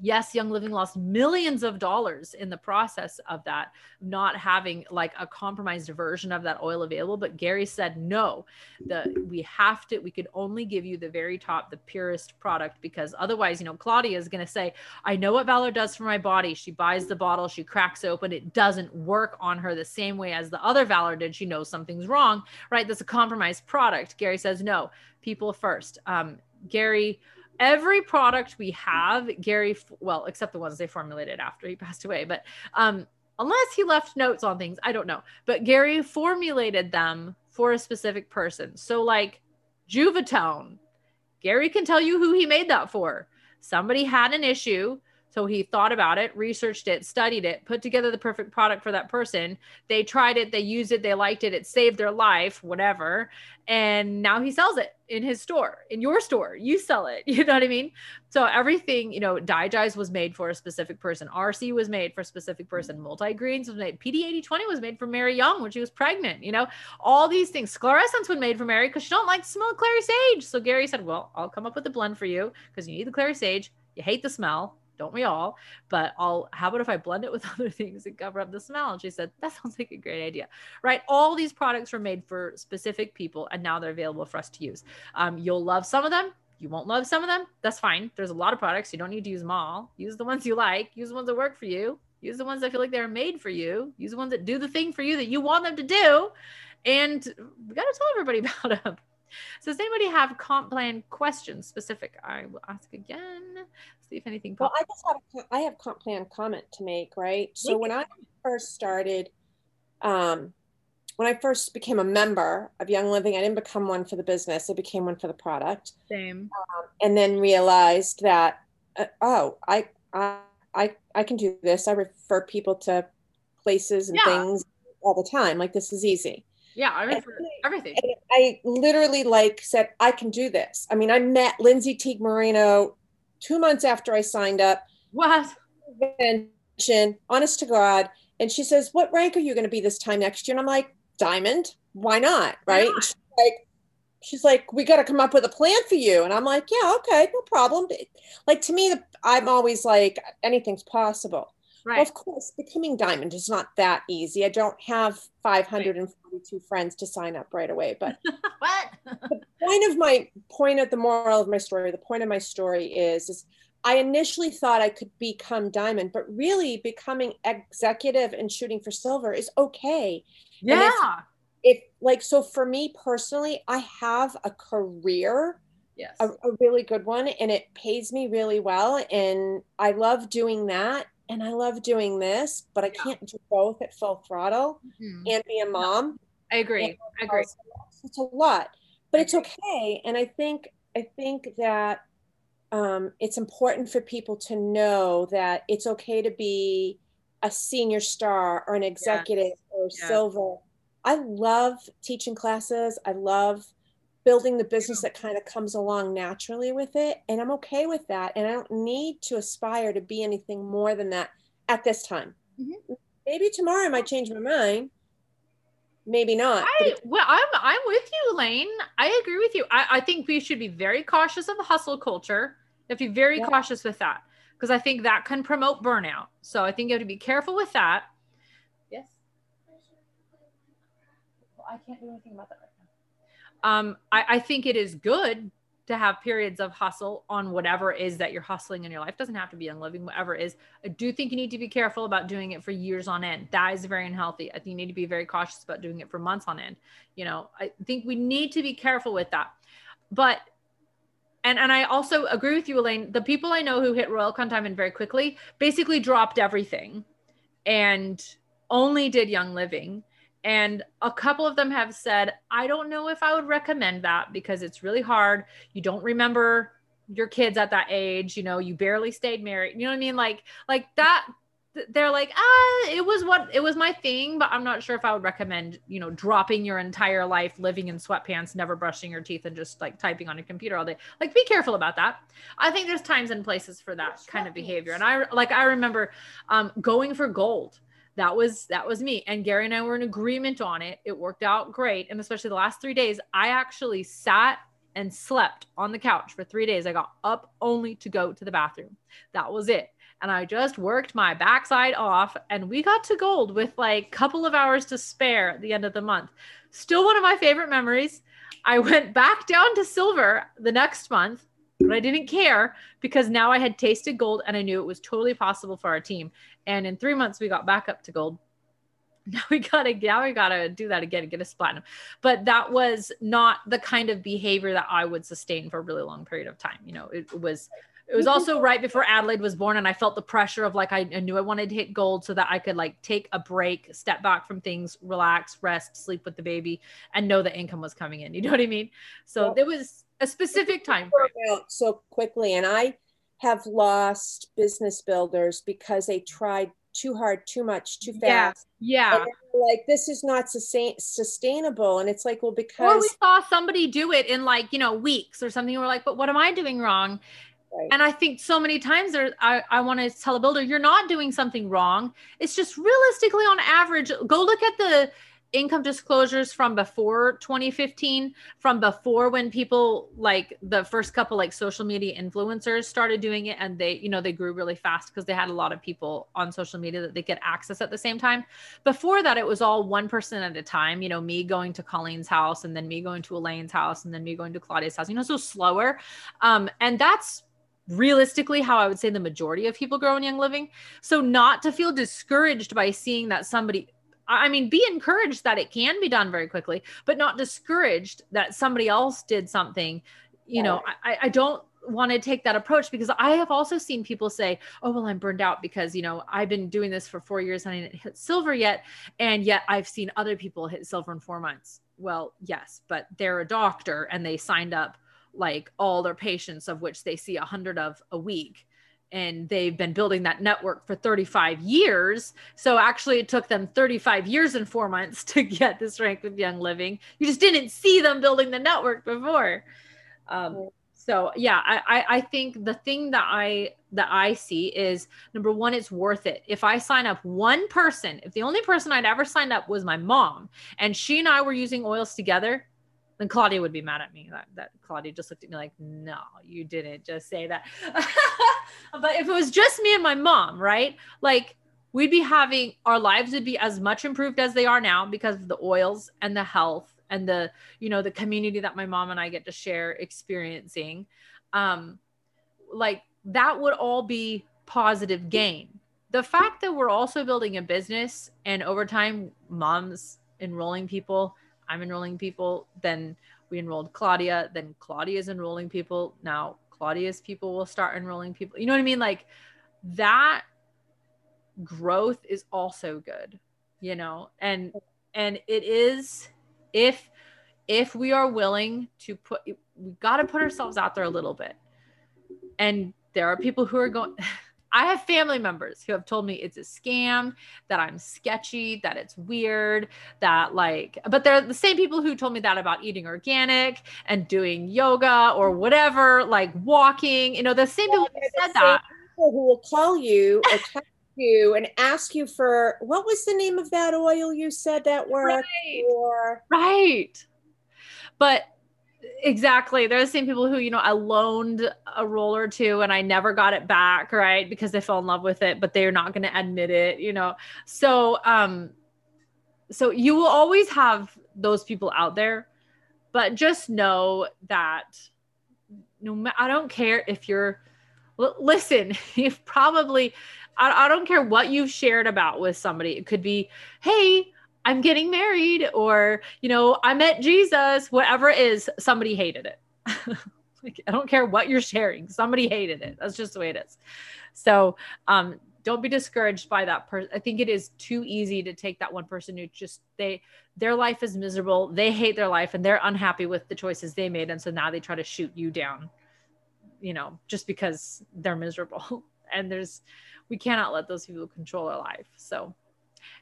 yes young living lost millions of dollars in the process of that not having like a compromised version of that oil available but gary said no the we have to we could only give you the very top the purest product because otherwise you know claudia is going to say i know what valor does for my body. She buys the bottle she cracks open it doesn't work on her the same way as the other valor did. She knows something's wrong right? That's a compromised product gary says no people first um, gary every product we have, Gary, well, except the ones they formulated after he passed away, but um, unless he left notes on things, I don't know. But Gary formulated them for a specific person. So, like JuvaTone, Gary can tell you who he made that for. Somebody had an issue so he thought about it, researched it, studied it, put together the perfect product for that person. They tried it, they used it, they liked it, it saved their life, whatever. And now he sells it in his store, in your store. You sell it. <laughs> You know what I mean? So everything, you know, DiGize was made for a specific person. RC was made for a specific mm-hmm. person. Multi Greens was made. PD 8020 was made for Mary Young when she was pregnant. You know, all these things. SclarEssence was made for Mary because she don't like the smell of clary sage. So Gary said, well, I'll come up with a blend for you because you need the clary sage. You hate the smell don't we all? But I'll, how about if I blend it with <laughs> other things and cover up the smell? And she said, that <laughs> sounds like a great idea, right? All these products were made for specific people and now they're available for us to use. Um, you'll love some of them. You won't love some of them. That's fine. There's a lot of products. You don't need to use them all. Use the ones you like. Use the ones that work for you. Use the ones that feel like they're made for you. Use the ones that do the thing for you that you want them to do. And we got to tell everybody <laughs> about them. So does anybody have comp plan questions specific? I will ask again. See if anything. Well, I just have a, I have comp plan comment to make, right? So when I first started, um, when I first became a member of Young Living, I didn't become one for the business. I became one for the product. Same. Um, and then realized that, uh, oh, I, I, I, I can do this. I refer people to places and yeah. things all the time. Like this is easy. Yeah, I for everything. I literally like said, I can do this. I mean, I met Lindsey Teague Moreno two months after I signed up. What? And competition, honest to God. And she says, What rank are you going to be this time next year? And I'm like, Diamond. Why not? Right. not? She's like, she's like, we got to come up with a plan for you. And I'm like, yeah, okay, no problem. Like to me, I'm always like, anything's possible. Right. Well, of course, becoming diamond is not that easy. I don't have 542 friends to sign up right away. But <laughs> what? <laughs> the point of my point of the moral of my story, the point of my story is, is I initially thought I could become diamond, but really becoming executive and shooting for silver is okay. yeah. If like so for me personally, I have a career yes. a, a really good one and it pays me really well and i love doing that and i love doing this but i Yeah. can't do both at full throttle Mhm. and be a mom I agree. I agree. it's a lot but it's okay and i think i think that um, it's important for people to know that it's okay to be a senior star or an executive or Yes. silver i love teaching classes i love building the business that kind of comes along naturally with it and i'm okay with that and i don't need to aspire to be anything more than that at this time Mhm. maybe tomorrow i might change my mind maybe not I well, I'm I'm with you, Elaine. I agree with you. I, I think we should be very cautious of the hustle culture. You have to be very Yeah. cautious with that because I think that can promote burnout. So I think you have to be careful with that. Yes. Well, I can't do anything about that right now. Um, I, I think it is good to have periods of hustle on whatever it is that you're hustling in your life. Doesn't have to be on living, whatever it is. I do think you need to be careful about doing it for years on end. That is very unhealthy. I think you need to be very cautious about doing it for months on end. You know, I think we need to be careful with that. But and and I also agree with you, Elaine. The people I know who hit Royal Crown Diamond very quickly basically dropped everything and only did Young Living. And a couple of them have said, I don't know if I would recommend that because it's really hard. You don't remember your kids at that age, you know, you barely stayed married. You know what I mean? Like, like that they're like, ah, it was what it was my thing, but I'm not sure if I would recommend, you know, dropping your entire life living in sweatpants, never brushing your teeth, and just like typing on a computer all day. Like, be careful about that. I think there's times and places for that kind of behavior. And I like I remember um, going for gold. That was that was me. And Gary and I were in agreement on it. It worked out great. And especially the last three days, I actually sat and slept on the couch for three days. I got up only to go to the bathroom. That was it and I just worked my backside off and we got to gold with like a couple of hours to spare at the end of the month. Still one of my favorite memories. I <laughs> went back down to silver the next month, but I didn't care because now I had tasted gold and I knew it was totally possible for our team. And in 3 months we got back up to gold. <laughs> Now we gotta now we gotta do that again and get us platinum. But that was not the kind of behavior that I would sustain for a really long period of time. You know, it was it was also right before Adelaide was born, and I felt the pressure of like I, I knew I wanted to hit gold so that I could like take a break, step back from things, relax, rest, sleep with the baby, and know that income was coming in. You know what I mean? So Yep. there was a specific time frame. so quickly and i have lost business builders because they tried too hard too much too fast Yeah. They're like this is not sustain- sustainable and it's like well because Or we saw somebody do it in like, you know, weeks or something. We're like, but what am I doing wrong? Right. And I think so many times there, I, I want to tell a builder, you're not doing something wrong. It's just realistically on average, go look at the income disclosures from before 2015, from before when people like the first couple like social media influencers started doing it and they, you know, they grew really fast because they had a lot of people on social media that they could access at the same time. Before that, it was all one person at a time, you know, me going to Colleen's house and then me going to Elaine's house and then me going to Claudia's house, you know, so slower. Um, and that's realistically how I would say the majority of people grow in Young Living. So not to feel discouraged by seeing that somebody I mean, be encouraged that it can be done very quickly, but not discouraged that somebody else did something. You know, I, I don't want to take that approach because I have also seen people say, oh, well, I'm burned out because, you know, I've been doing this for four years and I didn't hit silver yet. And yet I've seen other people hit silver in four months. Well, yes, but they're a doctor and they signed up like all their patients, of which they see a hundred of a week and they've been building that network for 35 years. So actually, it took them 35 years and four months <laughs> to get this rank with Young Living. You just didn't see them building the network before. Um, So yeah, I, I I think the thing that I that I see is number one, it's worth it. If I sign up one person, if the only person I'd ever signed up was my mom, and she and I were using oils together, then Claudia would be mad at me. That, that Claudia just looked at me like, no, you didn't just say that. <laughs> but if it was just me and my mom, right? Like we'd be having our lives would be as much improved as they are now because of the oils and the health and the you know the community that my mom and I get to share experiencing um like that would all be positive gain the fact that we're also building a business and over time mom's enrolling people i'm enrolling people then we enrolled claudia then claudia's enrolling people now claudia's people will start enrolling people. You know what i mean? Like that growth is also good you know? And and it is if if we are willing to put we got to put ourselves out there a little bit. And there are people who are going <laughs> I have family members who have told me it's a scam, that I'm sketchy, that it's weird, that like, but they're the same people who told me that about eating organic and doing yoga or whatever, like walking. You know, the same people who said that. People who will call you or text you and ask you for what was the name of that oil you said that worked Right. or Right. But exactly. they're the same people who, you know, I loaned a roll or two and I never got it back, right? Because they fell in love with it, but they're not going to admit it, you know. So um so you will always have those people out there, but just know that no I don't care if you're listen, <laughs> you've probably I, I don't care what you've shared about with somebody. It could be, hey, I'm getting married, or you know, I met Jesus, whatever it is, somebody hated it. <laughs> like, I don't care what you're sharing, somebody hated it. That's just the way it is. So um don't be discouraged by that person. I think it is too easy to take that one person who just they their life is miserable, they hate their life, and they're unhappy with the choices they made, and so now they try to shoot you down, you know, just because they're miserable. <laughs> And there's we cannot let those people control our life. So,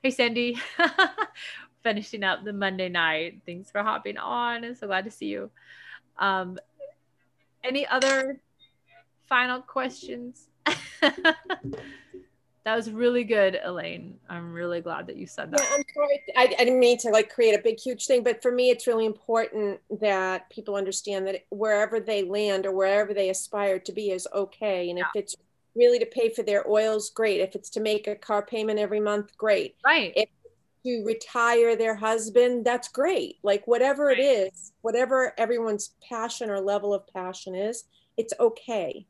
hey, Sandy, <laughs> finishing up the Monday night. Thanks for hopping on. I'm so glad to see you. Um, any other final questions? <laughs> that was really good, Elaine. I'm really glad that you said Yeah, that. I'm sorry. I, I didn't mean to like create a big, huge thing, but for me, it's really important that people understand that wherever they land or wherever they aspire to be is okay. And if it's really to pay for their oils, great. If it's to make a car payment every month, great. Right. If to retire their husband, that's great. Like whatever it Right. is, whatever everyone's passion or level of passion is, it's okay.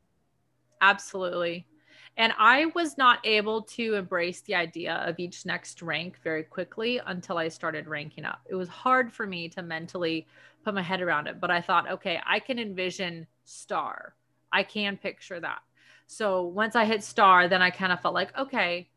Absolutely. And I was not able to embrace the idea of each next rank very quickly until I started ranking up. It was hard for me to mentally put my head around it, but I thought, okay, I can envision star. I can picture that. So once I hit star, then I kind of felt like, okay,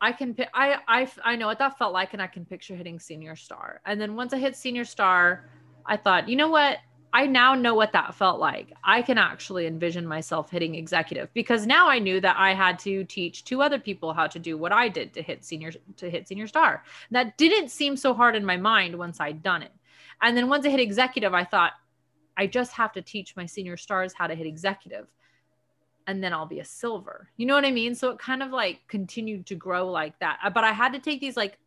I can, I, I, I know what that felt like, and I can picture hitting senior star. And then once I hit senior star, I thought, you know what? I now know what that felt like. I can actually envision myself hitting executive because now I knew that I had to teach two other people how to do what I did to hit senior to hit senior star. That didn't seem so hard in my mind once I'd done it. And then once I hit executive, I thought I just have to teach my senior stars how to hit executive and then I'll be a silver. You know what I mean? So it kind of like continued to grow like that. Uh, But I had to take these like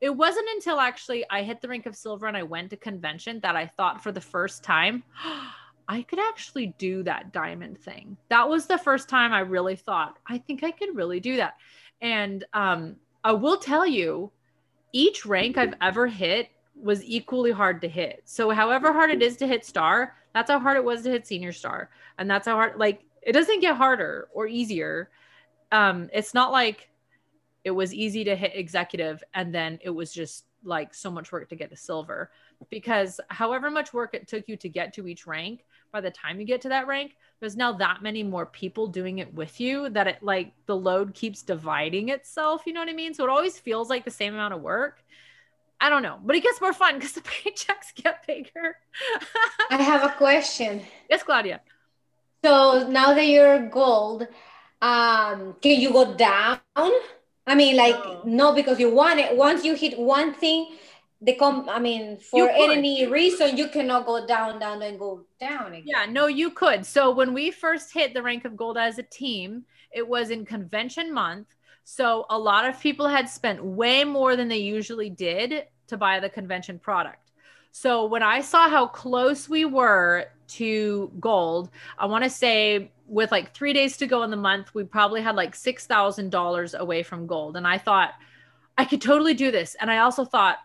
it wasn't until actually I hit the rank of silver and I went to convention that I thought for the first time, <gasps> I could actually do that diamond thing. That was the first time I really thought, I think I could really do that. And um, I will tell you, each rank I've ever hit was equally hard to hit. So, however hard it is to hit star, that's how hard it was to hit senior star. And that's how hard, like, it doesn't get harder or easier. Um, it's not like, it was easy to hit executive and then it was just like so much work to get to silver. Because however much work it took you to get to each rank by the time you get to that rank there's now that many more people doing it with you that it like the load keeps dividing itself you know what i mean? So it always feels like the same amount of work. I don't know but it gets more fun because the <laughs> paychecks get bigger. I have a question. yes claudia So now that you're gold, um, can you go down? I mean, like, No. no, because you want it. Once you hit one thing, the com I mean, for any reason, you cannot go down, down, and go down again. Yeah, no, you could. So when we first hit the rank of gold as a team, it was in convention month. So a lot of people had spent way more than they usually did to buy the convention product. So when I saw how close we were to gold, I want to say with like three days to go in the month, we probably had like $6,000 away from gold. And I thought, I could totally do this. And I also thought,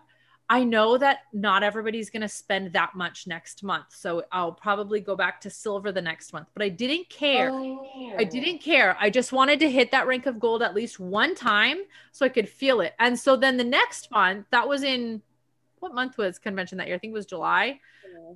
I know that not everybody's going to spend that much next month. So I'll probably go back to silver the next month. But I didn't care. Oh. I didn't care. I just wanted to hit that rank of gold at least one time so I could feel it. And so then the next month, that was in what month was convention that year? I think it was July.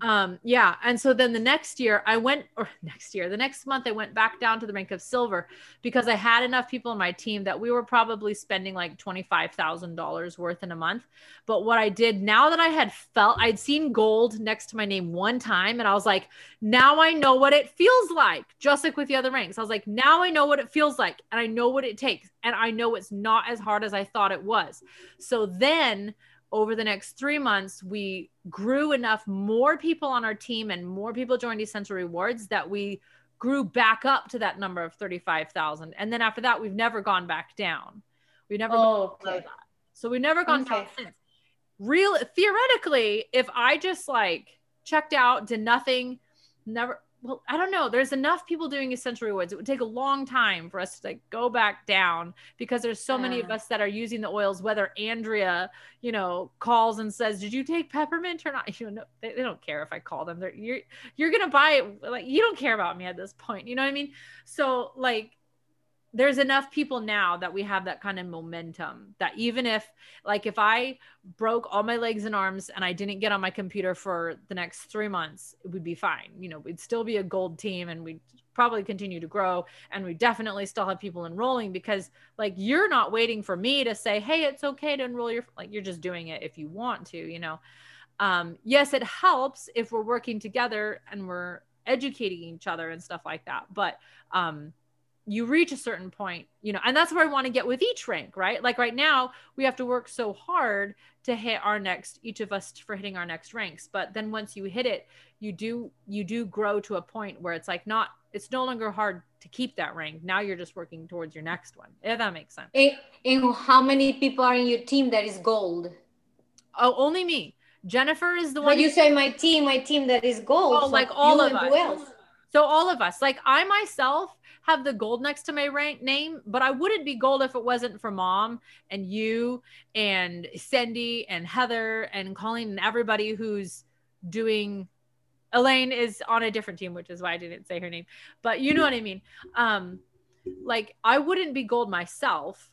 Um, yeah. And so then the next year I went, or <laughs> next year, the next month I went back down to the rank of silver because I had enough people in my team that we were probably spending like $25,000 worth in a month. But what I did now that I had felt, I'd seen gold next to my name one time and I was like, now I know what it feels like, just like with the other ranks. I was like, now I know what it feels like and I know what it takes. And I know it's not as hard as I thought it was. So then, over the next three months, we grew enough more people on our team and more people joined Essential Rewards that we grew back up to that number of 35,000. And then after that, we've never gone back down. We've never gone Oh, okay. that. So we've never gone down since. Real theoretically, if I just like checked out, did nothing, never well, I don't know. There's enough people doing essential rewards. It would take a long time for us to like go back down because there's so many of us that are using the oils. Whether Andrea, you know, calls and says, "Did you take peppermint or not?" <laughs> You know, they, they don't care if I call them. They're you're you're gonna buy it. Like you don't care about me at this point. You know what I mean? So like there's enough people now that we have that kind of momentum that even if like if i broke all my legs and arms and i didn't get on my computer for the next three months it would be fine. You know we'd still be a gold team and we'd probably continue to grow and we definitely still have people enrolling because like you're not waiting for me to say hey it's okay to enroll your like you're just doing it if you want to you know? Um yes it helps if we're working together and we're educating each other and stuff like that but um you reach a certain point, you know, and that's where I want to get with each rank, right? Like right now, we have to work so hard to hit our next, each of us for hitting our next ranks. But then once you hit it, you do, you do grow to a point where it's like not, it's no longer hard to keep that rank. Now you're just working towards your next one. If that makes sense. And, and how many people are in your team that is gold? Oh, only me. Jennifer is the one. But you say my team, my team that is gold. Oh, so like all of us. Else? So all of us, like I myself have the gold next to my rank name, but I wouldn't be gold if it wasn't for mom and you and Cindy and Heather and Colleen and everybody who's doing Elaine is on a different team, which is why I didn't say her name. But you know what I mean? Um like I wouldn't be gold myself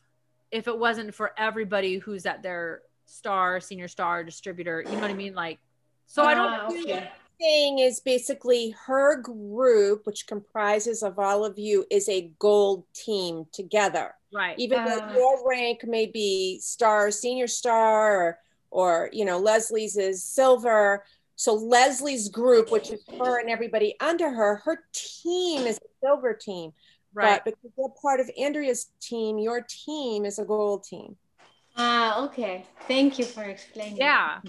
if it wasn't for everybody who's at their star, senior star, distributor, you know what I mean? Like so I don't Ah, okay. Thing is basically her group, which comprises of all of you, is a gold team together. right. Even though Ah. your rank may be star, senior star, or, or you know Leslie's is silver. So Leslie's group, which is her and everybody under her, her team is a silver team. Right. But because you're part of Andrea's team, your team is a gold team. Ah, okay. Thank you for explaining. Yeah.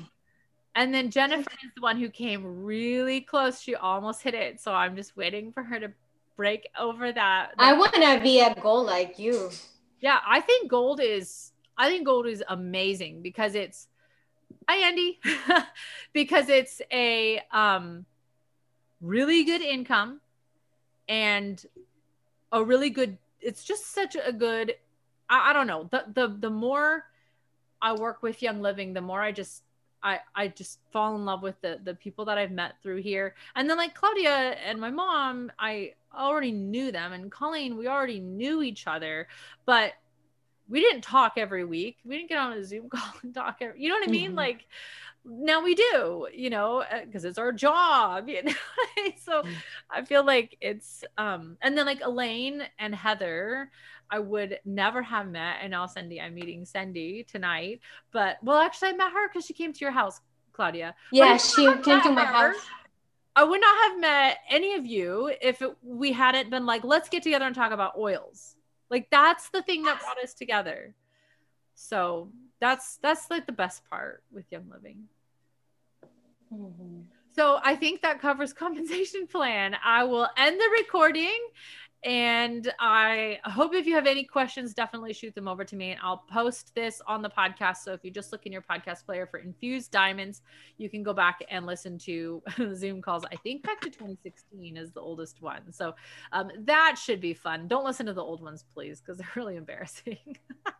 And then Jennifer is the one who came really close. She almost hit it. So I'm just waiting for her to break over that. I want to be a gold like you. yeah, I think gold is I think gold is amazing because it's hi Andy. <laughs> because it's a um really good income and a really good it's just such a good I, I don't know. The the the more I work with Young Living, the more I just I I just fall in love with the the people that I've met through here. And then like Claudia and my mom, I already knew them and Colleen, we already knew each other, but we didn't talk every week. We didn't get on a Zoom <laughs> call and talk every, you know what I mean? Mhm. Like now we do, you know, because it's our job, <laughs> you know. so Mm. I feel like it's um and then like Elaine and Heather, I would never have met. And now Cindy, I'm meeting Cindy tonight. But well, actually, I met her because she came to your house, Claudia. Yeah, she came to my her, house. I would not have met any of you if it, we hadn't been like, let's get together and talk about oils. Like that's the thing that brought us together. So that's that's like the best part with Young Living. Mhm. So I think that covers <laughs> compensation plan. I will end the recording and I hope if you have any questions, definitely shoot them over to me and I'll post this on the podcast. So if you just look in your podcast player for infused diamonds, you can go back and listen to <laughs> Zoom calls. I think back to 2016 is the oldest one. So um, that should be fun. Don't listen to the old ones, please, because they're really embarrassing. <laughs>